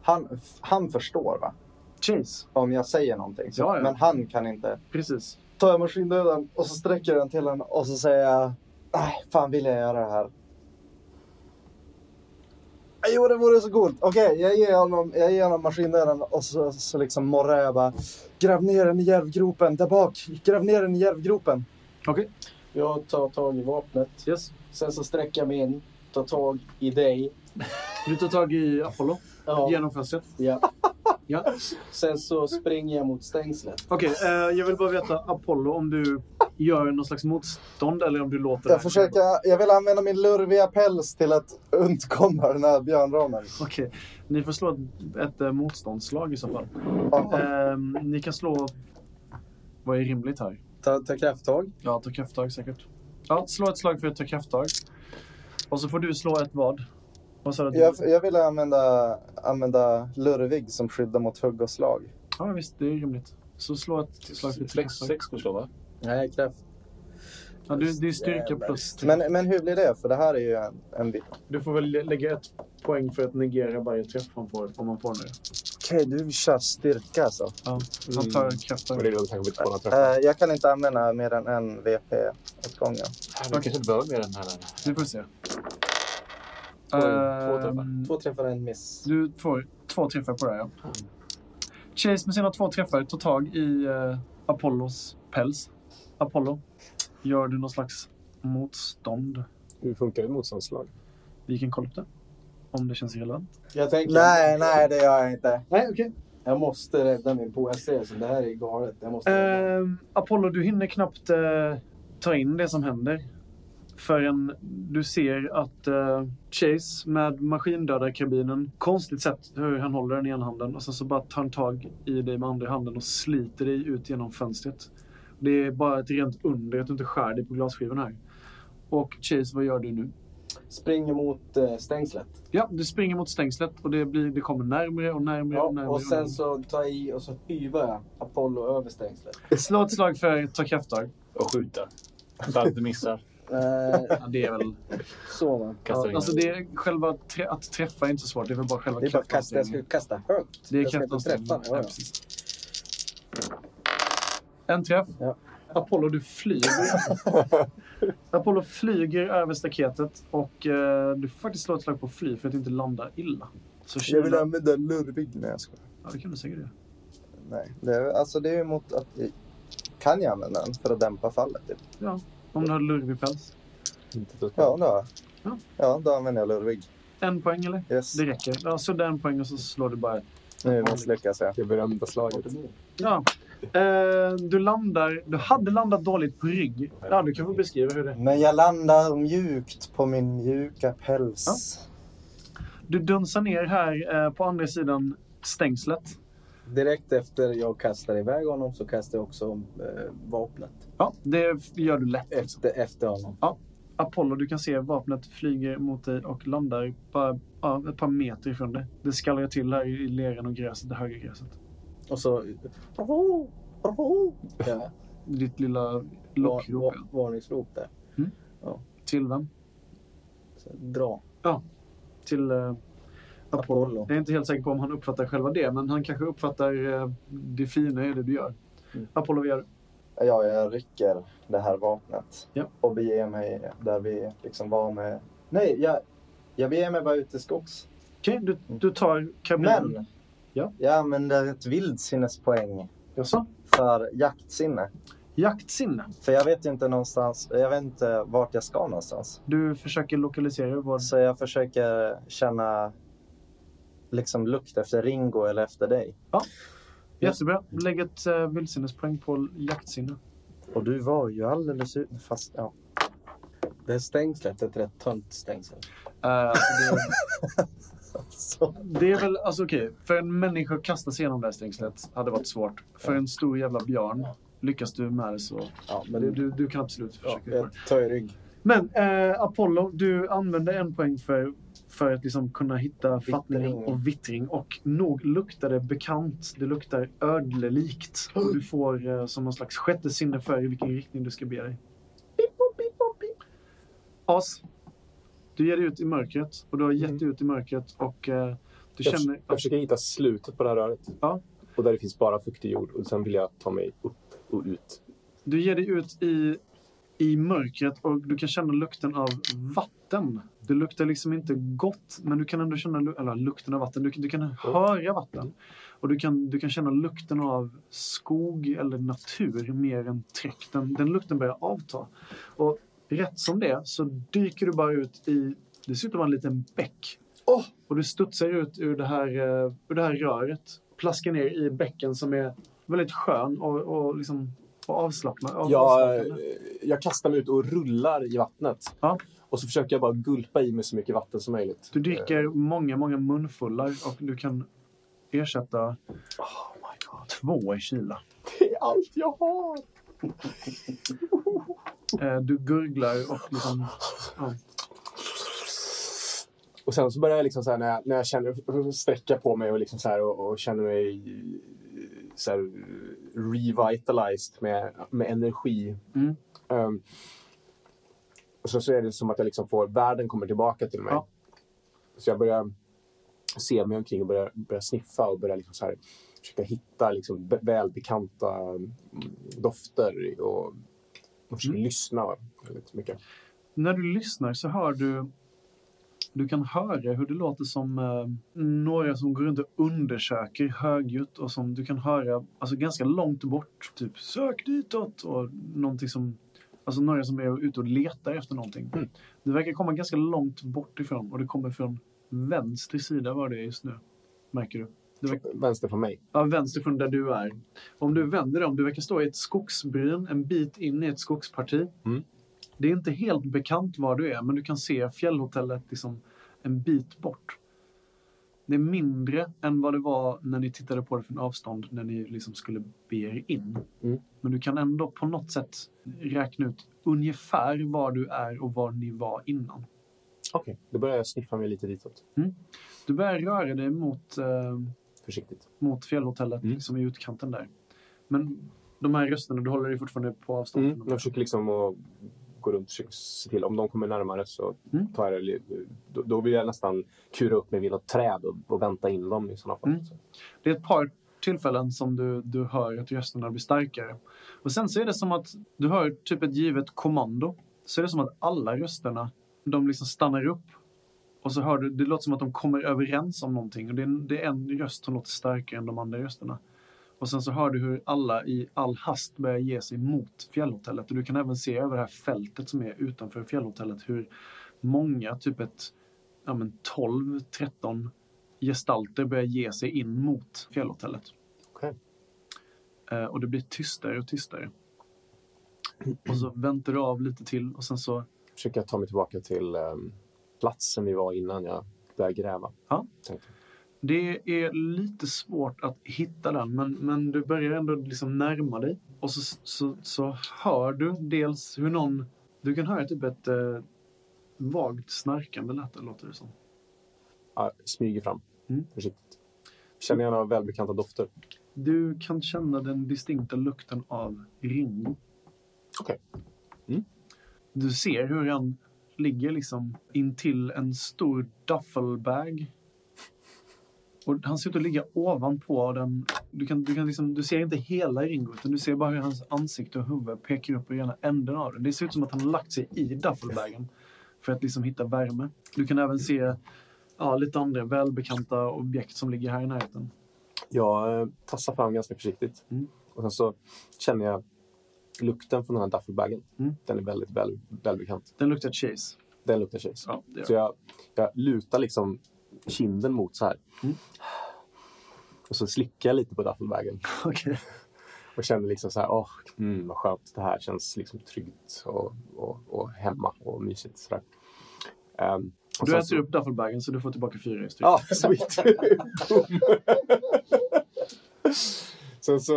Han, han förstår va? Chase, Om jag säger någonting. Så, Ja, ja. Men han kan inte. precis. tar jag maskindöden och så sträcker jag den till honom och så säger jag Nej, fan vill jag göra det här? Jo, det vore så coolt. Okej, jag ger honom, jag ger honom maskindöden och så, så liksom morrar jag bara. Gräv ner den i järvgropen där bak. Gräv ner den i järvgropen. Okej, Jag tar tag i vapnet. yes. Sen så sträcker jag mig in, tar tag i dig. Du tar tag i Apollo Ja, genom fönstret. ja. Ja. Sen så springer jag mot stängslet. Okej, eh, jag vill bara veta Apollo om du gör någon slags motstånd eller om du låter Jag försöker, jag vill använda min lurviga päls till att undkomma den här björnramen. Okej, ni får slå ett, ett eh, motståndsslag i så fall. Ehm, ni kan slå... Vad är rimligt här? Ta, ta krafttag. Ja, ta krafttag säkert. Ja, slå ett slag för att ta krafttag. Och så får du slå ett vad? Vad sa du? Jag, jag vill använda, använda lurvig som skyddar mot hugg och slag. Ja, visst. Det är rimligt. Så slå ett slag för krafttag. sex får slå va? Nej, kraft. Ja, du, det är styrka plus tre. Men, men hur blir det? För det här är ju en... en vi- Du får väl lä- lägga ett poäng för att negera varje träff man får, om man får den. Okej, du kör styrka alltså. Ja, han tar Och kraften. Eh, jag kan inte använda mer än en VP åt gången. Du kanske inte behöver mer än den här. Vi får se. Två- två träffar. Ehm, Två träffar en miss. Du får två träffar på det här, ja. Chase med sina två träffar tar tag i eh, Apollos päls. Apollo, gör du någon slags motstånd? Hur funkar ett motståndslag? Vi kan kolla upp det. Om det känns relevant. Jag tänker... Nej, nej, det gör jag inte. Nej, okej. Jag måste rädda min påse. Alltså. Det här är galet. Jag måste. Ehm, Apollo, du hinner knappt eh, ta in det som händer. Förrän du ser att eh, Chase med maskindödarkarbinen, konstigt sätt hur han håller den i ena handen och sen så bara tar han tag i dig med andra handen och sliter dig ut genom fönstret. Det är bara ett rent under att du inte skär dig på glasskivan här. Och Chase, vad gör du nu? Springer mot eh, stängslet. Ja, du springer mot stängslet och det, blir, det kommer närmre och närmre Ja, och närmre. och sen närmre. så tar jag i och så hyvar jag Apollo över stängslet. Slå ett slag för ta krafttag. Och skjuta. Så att du missar. Eh, Ja, det är väl... så va. Ja, alltså det är själva trä- att träffa är inte så svårt. Det är väl bara själva Det är bara att kasta. Jag ska kasta högt. Det är jag ska inte träffa. Ja. En träff. Ja. Apollo, du flyger. Apollo flyger över staketet och eh, du får faktiskt slå ett slag på fly för att inte landa illa. Så Jag vill använda lurvig när jag ska. Ja, det kan du säkert göra. Nej, det är, alltså det är emot att... Kan jag använda den för att dämpa fallet? Typ? Ja, om du har lurvig päls. Ja, då. Ja. Ja, då använder jag lurvig. En poäng eller? Yes. Det räcker. Ja, så en poäng och så slår du bara ett. Nu misslyckas jag. Det berömda slaget. Ja. Eh, du landar... Du hade landat dåligt på rygg. Ja, du kan få beskriva hur det Men jag landar mjukt på min mjuka päls. Du dunsar ner här eh, på andra sidan stängslet. Direkt efter jag kastar iväg honom så kastar jag också eh, vapnet. Ja, det gör du lätt. Efter, efter honom. Apollo, du kan se vapnet flyger mot dig och landar bara, ja, ett par meter ifrån dig. Det skallrar till här i leran och gräset, det höga gräset. Och så... Ja, Ditt lilla var, lockrop. var, ja. varningsrop där. Till vem? Så, dra. Till eh, Apollo. Jag är inte helt säker på om han uppfattar själva det, men han kanske uppfattar eh, det fina i det du gör. Mm. Apollo, vad gör du? Ja, jag rycker det här vapnet Ja. och beger mig där vi liksom var med... Nej, jag, jag beger mig bara ut till skogs. Okej, du, du tar karbinen. Men Ja. jag använder ett vildsinnespoäng Jaså? för jaktsinne. Jaktsinne. För jag vet inte någonstans, jag vet inte vart jag ska någonstans. Du försöker lokalisera vad... Så jag försöker känna liksom lukt efter Ringo eller efter dig. Jättebra. Lägg ett uh, vildsinnespoäng på jaktsinne. Och du var ju alldeles ut... Fast ja. Det stängslet är ett rätt tunt stängsel. Eh, alltså det. Det är väl, alltså okej, för en människa att kasta sig igenom det här stängslet hade varit svårt. För en stor jävla björn, lyckas du med det så... Ja, Men du, du, du kan absolut ja, försöka. jag tar i rygg. Men eh, Apollo, du använder en poäng för, för att liksom kunna hitta Vittring. och vittring. Och nog luktar det bekant. Det luktar ödlelikt. Och du får eh, som någon slags sjätte sinne för i vilken riktning du ska be dig. As, du ger dig ut i mörkret och du har gett dig ut i mörkret och eh, du Jag, känner... jag försöker hitta slutet på det här röret. Ja. Och där det finns bara fuktig jord. Och sen vill jag ta mig upp och ut. Du ger dig ut i, i mörkret och du kan känna lukten av vatten. Det luktar liksom inte gott, men du kan ändå känna eller, lukten av vatten. Du, kan- du kan höra vatten. Och du kan, du kan känna lukten av skog eller natur mer än träck. Den, den lukten börjar avta. Och rätt som det så dyker du bara ut i, det ser ut att vara en liten bäck. Åh! Och du studsar ut ur det här, eh, ur det här röret. Plaskar ner i bäcken som är väldigt skön och, och, liksom, och avslappnad. av- Jag, avslappnande. jag kastar mig ut och rullar i vattnet. Ja. Och så försöker jag bara gulpa i mig så mycket vatten som möjligt. Du dricker många, många munfullar och du kan ersätta Oh två i kyla. Det är allt jag har! Eh, Du gurglar och liksom... Ja. Och sen så börjar jag liksom så här när jag, när jag känner, sträcka på mig och, liksom så här, och, och känner mig så här, revitalized med, med energi. Mm. Um, Och så, så är det som att jag liksom får, världen kommer tillbaka till mig. Ja. Så jag börjar se mig omkring och börjar, börjar sniffa och börjar liksom så här, försöka hitta liksom be- välbekanta mm, dofter och, och försöka Mm. lyssna väldigt mycket. När du lyssnar så hör du du kan höra hur det låter som eh, några som går runt och undersöker högljutt och som du kan höra alltså ganska långt bort. Typ sök ditåt och någonting som Alltså några som är ute och letar efter någonting. Mm. Det verkar komma ganska långt bort ifrån och det kommer från vänster sida var det är just nu. Märker du? Det verkar, Vänster från mig. ja, vänster från där du är. Om du vänder dig om, du verkar stå i ett skogsbryn en bit in i ett skogsparti. Mm. Det är inte helt bekant var du är, men du kan se fjällhotellet liksom en bit bort. Det är mindre än vad det var när ni tittade på det från avstånd när ni liksom skulle be er in. Mm. Men du kan ändå på något sätt räkna ut ungefär var du är och var ni var innan. Okej, då börjar jag sniffa mig lite ditåt. Du börjar röra dig mot, eh, Försiktigt. mot fjällhotellet, Mm. liksom i utkanten där. Men de här rösterna, du håller dig fortfarande på avstånd. Mm. från Jag försöker liksom att gå runt och se till. Om de kommer närmare så Mm. tar jag det, då, då vill jag nästan kura upp mig vid något träd och, och vänta in dem i sådana fall. Mm. Det är ett par tillfällen som du, du hör att rösterna blir starkare. Och sen så är det som att du hör typ ett givet kommando. Så är det som att alla rösterna, de liksom stannar upp. Och så hör du, det låter som att de kommer överens om någonting. Och det är, en- det är en röst som låter starkare än de andra rösterna. Och sen så hör du hur alla i all hast börjar ge sig mot fjällhotellet. Och du kan även se över det här fältet som är utanför fjällhotellet hur många, typ ett ja, men 12-13 gestalter börjar ge sig in mot fjällhotellet. Okej. Eh, och det blir tystare och tystare. Och så väntar du av lite till och sen så... Försöker jag ta mig tillbaka till um, platsen vi var innan jag började gräva. Ja. Tänkte. Det är lite svårt att hitta den men, men du börjar ändå liksom närma dig. Och så, så, så hör du dels hur någon... Du kan höra typ ett eh, vagt snarkande lät det, låter det som. Ja, smyger fram. Mm. Försiktigt. Känner jag några välbekanta dofter? Du kan känna den distinkta lukten av Ringo. Okej. Mm. Du ser hur han ligger liksom intill en stor duffelbag. Och han ser ut att ligga ovanpå den. Du, kan, du, kan liksom, du ser inte hela Ringo, utan du ser bara hur hans ansikte och huvud pekar upp i ena änden av den. Det ser ut som att han har lagt sig i duffelbagen för att liksom hitta värme. Du kan även se ja, lite andra välbekanta objekt som ligger här i närheten. Jag eh, tassar fram ganska försiktigt. Mm. Och sen så känner jag lukten från den här duffelbagen. Mm. Den är väldigt väl, välbekant. Den luktar chase. Den luktar chase. Ja, Så jag, jag lutar liksom kinden mot så här. Mm. Och så slickar jag lite på duffelbagen. Okej. Och känner liksom så här, åh, mm, vad skönt. Det här känns liksom tryggt och, och, och hemma och mysigt. Så. Ehm, och Du äter så- upp duffelbagen så du får tillbaka fyra i stryk. Ja, sweet. Boom. Sen så,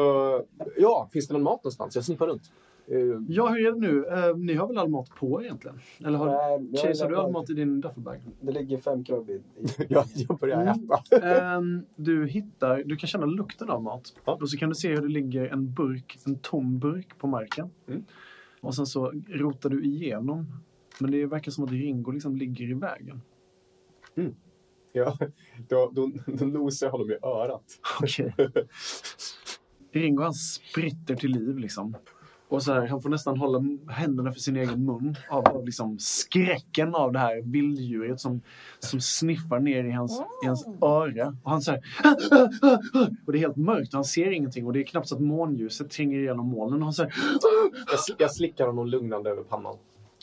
ja, finns det någon mat någonstans? Jag sniffar runt. Eh, Ja, hur är det nu? Eh, ni har väl all mat på egentligen? Eller har, Nej, Chase, har du all mat i din duffelbag? Det ligger fem krabb i. jag, jag börjar Mm. äta. Ehm, du hittar, du kan känna lukten av mat. Ja. Och så kan du se hur det ligger en burk, en tom burk på marken. Mm. Och sen så rotar du igenom. Men det verkar som att Ringo liksom ligger i vägen. Ja, då, då, då nosar jag honom i örat. Okej. Ringo han spritter till liv liksom. Och så här, han får nästan hålla händerna för sin egen mun av, av liksom skräcken av det här vilddjuret som, som sniffar ner i hans, i hans öra. Och han så här, och det är helt mörkt och han ser ingenting och det är knappt så att månljuset tränger igenom molnen. Och han så här, Jag, jag slickar honom lugnande över pannan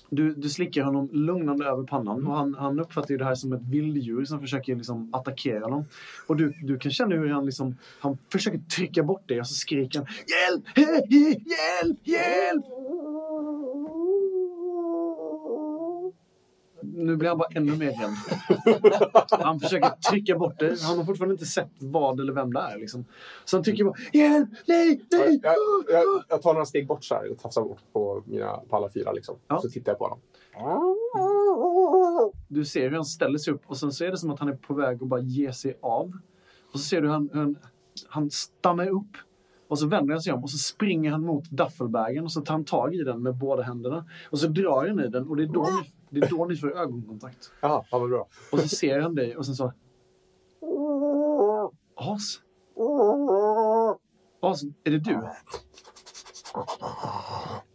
du, du slickar honom lugnande över pannan och han, han uppfattar ju det här som ett vilddjur som försöker liksom attackera honom. Och du, du kan känna hur han liksom, han försöker trycka bort dig och så skriker han Hjälp! Hjälp! Hjälp! Nu blir han bara ännu mer rädd. Han försöker trycka bort dig. Han har fortfarande inte sett vad eller vem det är. Liksom. Så han trycker bara Hjälp! Nej! Nej! Jag, jag, jag tar några steg bort så här och tafsar bort på, mina, på alla fyra. Liksom. Ja. Så tittar jag på honom. Du ser hur han ställer sig upp och sen så är det som att han är på väg att bara ge sig av. Och så ser du hur han, hur han, han stannar upp och Och så vänder han sig om och så springer han mot duffelbagen och så tar han tag i den med båda händerna. Och så drar han i den och det är då ni, det är då ni får ögonkontakt. Jaha, ja, vad bra. Och så ser han dig och sen så... As? As, är det du?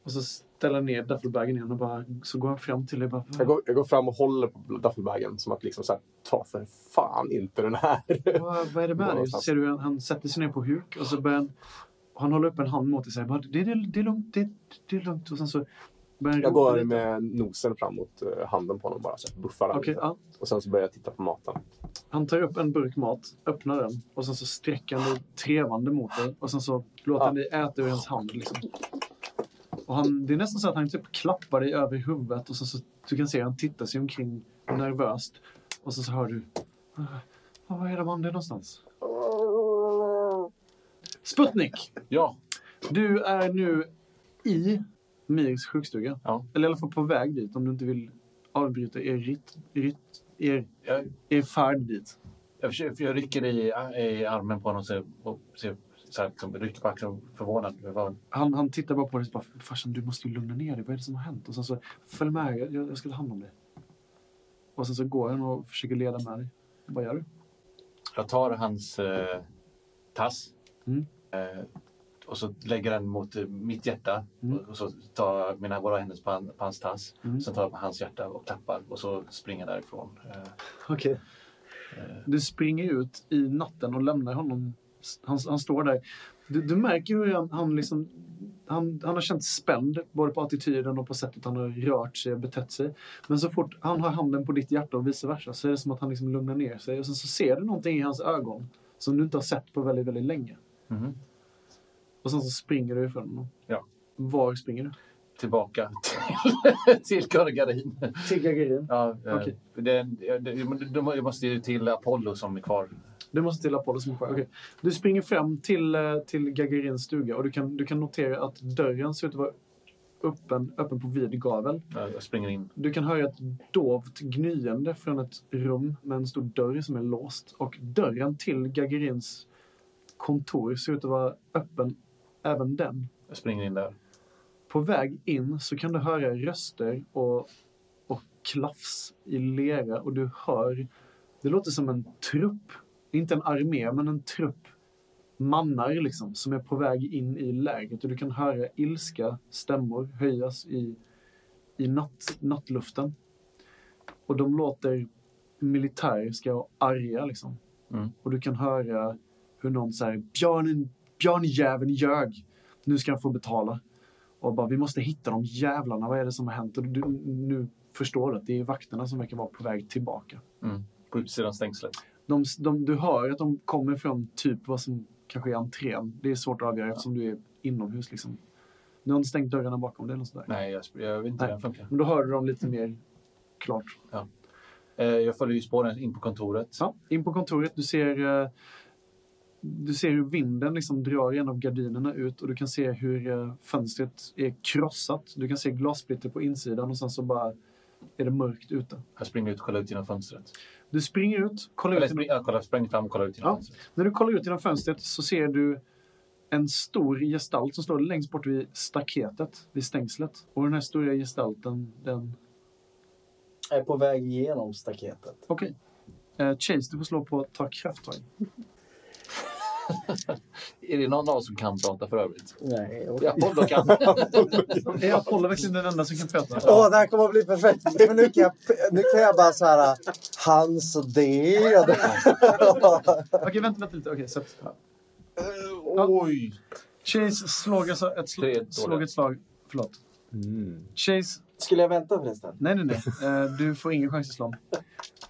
Och så ställer han ner duffelbagen igen och bara, så går han fram till dig bara... Jag går, jag går fram och håller på duffelbagen som att liksom så här, ta för fan inte den här. Vad, vad är det med dig? Ser du han sätter sig ner på huk och så börjar han... Han håller upp en hand mot dig och säger bara, det, det, det är lugnt, det, det är lugnt. Och sen så han Jag går lite. med nosen fram mot eh, handen på honom bara, så här, buffar lite. ja. Och sen så börjar jag titta på maten. Han tar upp en burk mat, öppnar den och sen så sträcker han trevande mot dig och sen så låter han dig äta ur hans hand. Liksom. Och han, det är nästan så att han typ klappar dig över huvudet och sen så du kan se han tittar sig omkring nervöst. Och så, så hör du... "Ah, Var är de andra någonstans? Sputnik! Ja. Du är nu i Mirs sjukstuga. Ja. Eller i alla fall på väg dit om du inte vill avbryta er, ritt, ritt, er, Jag, er färd dit. jag, försöker, jag rycker i, i armen på honom och ser, och ser så här, liksom, rycker på axeln förvånad. Han, han tittar bara på dig och bara, farsan du måste ju lugna ner dig, vad är det som har hänt? Och sen så, följ med, jag, jag ska ta hand om dig. Och sen så går han och försöker leda med dig. Vad gör du? Jag tar hans eh, tass Mm. eh, och så lägger den mot eh, mitt hjärta. Mm. Och, och så tar jag mina båda händer på, han, på hans tass. Mm. Sen tar jag på hans hjärta och klappar och så springer jag därifrån. Eh, Okej. Du springer ut i natten och lämnar honom. Han, han står där. Du, du märker hur han, han liksom... Han, han har känt spänd både på attityden och på sättet han har rört sig och betett sig. Men så fort han har handen på ditt hjärta och vice versa så är det som att han liksom lugnar ner sig. Och sen så ser du någonting i hans ögon som du inte har sett på väldigt, väldigt länge. mhm. Och sen så springer du ifrån honom. Ja. Var springer du? Tillbaka till, till Gagarin. Till Gagarin. Ja, eh, Okej. det, det, jag måste ju till Apollo som är kvar. Du måste till Apollo som är kvar. Okej. Du springer fram till, eh, till Gagarins stuga och du kan, du kan notera att dörren ser ut att vara öppen, öppen på vid gavel. Jag springer in. Du kan höra ett dovt gnyende från ett rum med en stor dörr som är låst. Och dörren till Gagarins kontor ser ut att vara öppen, även den. Jag springer in där. På väg in så kan du höra röster och, och klafs i lera och du hör, det låter som en trupp, inte en armé, men en trupp mannar liksom, som är på väg in i lägret och du kan höra ilska stämmor höjas i, i natt, nattluften. Och de låter militäriska och arga liksom. Mm. Och du kan höra hur någon säger björnen, björnjäveln ljög. Nu ska han få betala. Och bara, vi måste hitta de jävlarna. Vad är det som har hänt? Och du, nu förstår du att det är vakterna som verkar vara på väg tillbaka. Mm. På utsidan stängslet. De, de, du hör att de kommer från typ vad som kanske är entrén. Det är svårt att avgöra eftersom du är inomhus. Liksom. Nu har de stängt dörrarna bakom dig. Nej, jag, jag vet inte hur den funkar. Men då hör du dem lite mer klart. Eh, jag följer ju spåren in på kontoret. Ja, in på kontoret. Du ser, eh, du ser hur vinden liksom drar en av gardinerna ut och du kan se hur eh, fönstret är krossat. Du kan se glassplitter på insidan och sen så bara är det mörkt ute. Jag springer ut och kollar ut genom fönstret. Du springer ut, kollar Eller ut genom, jag kollar, springer fram och kollar ut genom Ja. fönstret. när du kollar ut genom fönstret så ser du en stor gestalt som står längst bort vid staketet, vid stängslet. Och den här stora gestalten, den... Jag är på väg igenom staketet. Okej. Eh, Chase, du får slå på ta krafttag. Är det någon av oss som kan prata för övrigt? Nej, jag Ja, Apollo kan. Är Apollo verkligen den enda som kan prata? Åh, det här kommer att bli perfekt. Men nu kan jag, nu kan jag bara så här... Hans och det. Okej, vänta, vänta lite. Okej, så att, Oj! Chase slog alltså ett, sl slog ett slag. Förlåt. Mm. Chase... Skulle jag vänta förresten? Nej, nej, nej. Eh, du får ingen chans att slå.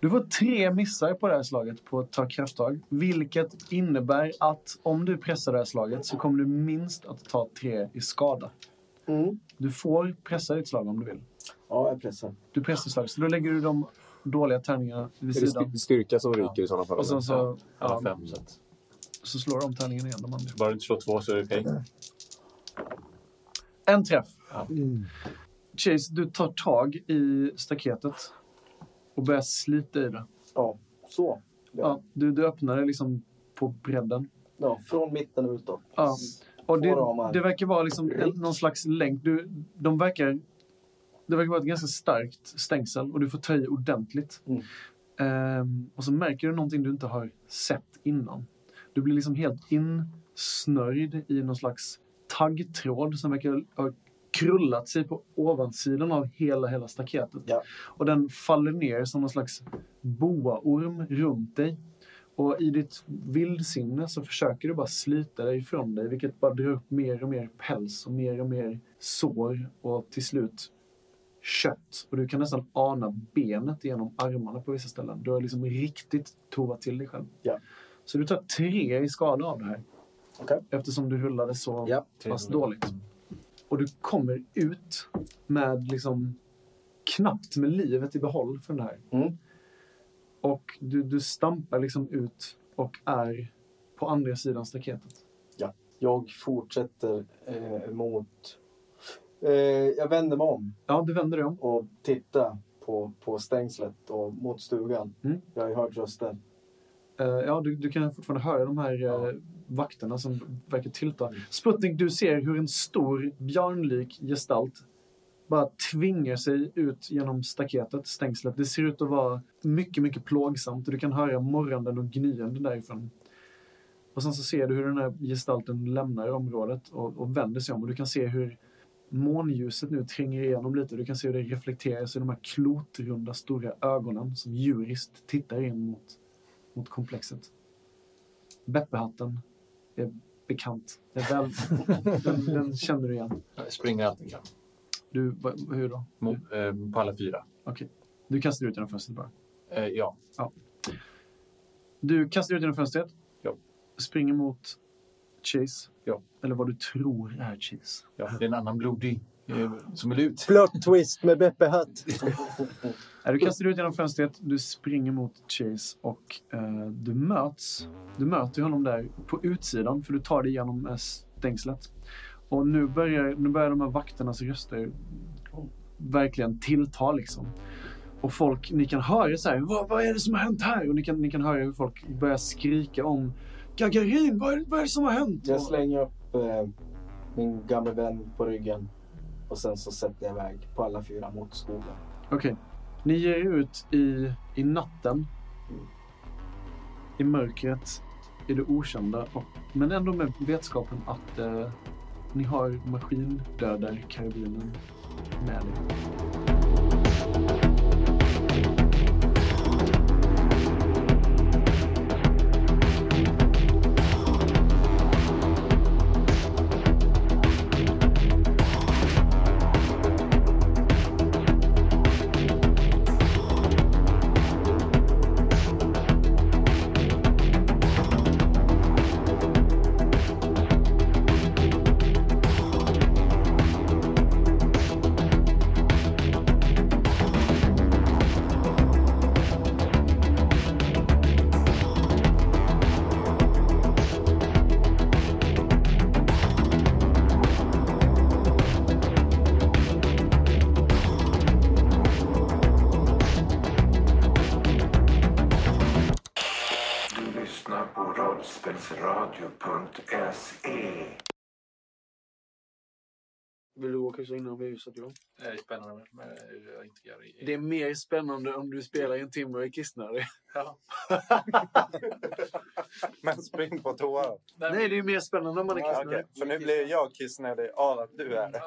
Du får tre missar på det här slaget på att ta krafttag. Vilket innebär att om du pressar det här slaget så kommer du minst att ta tre i skada. Mm. Du får pressa ditt slag om du vill. Ja, jag pressar. Du pressar slaget. Så då lägger du de dåliga tärningarna vid Är det sidan. styr- styrka som ryker i sådana fall? Och sen så, Alla ja, fem. Så att, så slår de tärningen igen. De andra. bara du inte slår två så är det okej. En träff. Ja. Chase, du tar tag i staketet och börjar slita i det. Ja, så. Ja, du, du öppnar det liksom på bredden. Ja, från mitten utåt. Ja. Och det, det verkar vara liksom en, någon slags länk. Du, de verkar, det verkar vara ett ganska starkt stängsel och du får ta i ordentligt. Mm. Ehm, och så märker du någonting du inte har sett innan. Du blir liksom helt insnörjd i någon slags taggtråd som verkar ha krullat sig på ovansidan av hela, hela staketet. Ja. Och den faller ner som någon slags boaorm runt dig. Och i ditt vildsinne så försöker du bara slita dig ifrån dig, vilket bara drar upp mer och mer päls och mer och mer sår och till slut kött. Och du kan nästan ana benet genom armarna på vissa ställen. Du har liksom riktigt tovat till dig själv. Ja. Så du tar tre i skada av det här. Okej. Eftersom du rullade så Ja. pass dåligt. Och du kommer ut med liksom knappt med livet i behåll från det här. Mm. Och du, du stampar liksom ut och är på andra sidan staketet. Jag fortsätter eh, mot... Eh, jag vänder mig om Ja, du vänder dig om. och tittar på, på stängslet och mot stugan. Mm. Jag har hört röster. Eh, ja, du, du kan fortfarande höra de här eh, vakterna som verkar tillta. Mm. Sputnik, du ser hur en stor björnlik gestalt bara tvingar sig ut genom staketet, stängslet. Det ser ut att vara mycket, mycket plågsamt och du kan höra morranden och gnyenden därifrån. Och sen så ser du hur den här gestalten lämnar området och, och vänder sig om och du kan se hur månljuset nu tränger igenom lite. Du kan se hur det reflekteras i de här klotrunda stora ögonen som djuriskt tittar in mot, mot komplexet. Beppehatten är bekant. Det är väl, den, den känner du igen. Jag springer allt jag kan. Du, hur då? Mot, eh, på alla fyra. Du kastar ut genom fönstret bara. Eh, ja. Du kastar ut genom fönstret. Ja. Springer mot Chase. Ja. Eller vad du tror är Chase. ja. Det är en annan blodig eh, som vill ut. Plot twist med Beppe Hatt. Nej, Du kastar ut genom fönstret, du springer mot Chase och eh, du möts. Du möter honom där på utsidan för du tar dig igenom eh, stängslet. Och nu börjar, nu börjar de här vakternas röster verkligen tillta liksom. Och folk, ni kan höra så här, vad, vad är det som har hänt här? Och ni kan, ni kan höra hur folk börjar skrika om Gagarin, vad är, vad är det som har hänt? Jag slänger upp eh, min gamla vän på ryggen och sen så sätter jag iväg på alla fyra mot skogen. Okej. Ni ger er ut i, i natten. I mörkret. I det okända. Och, men ändå med vetskapen att eh, ni har maskindödarkarbinen med er. Så Johan? Det är spännande med att integrera i... Det är mer spännande om du spelar i en timme och är kissnödig. Ja. Men spring på toa. Nej, det är mer spännande om man är Ja, kissnödig. okej. För nu blir jag kissnödig av att du är det.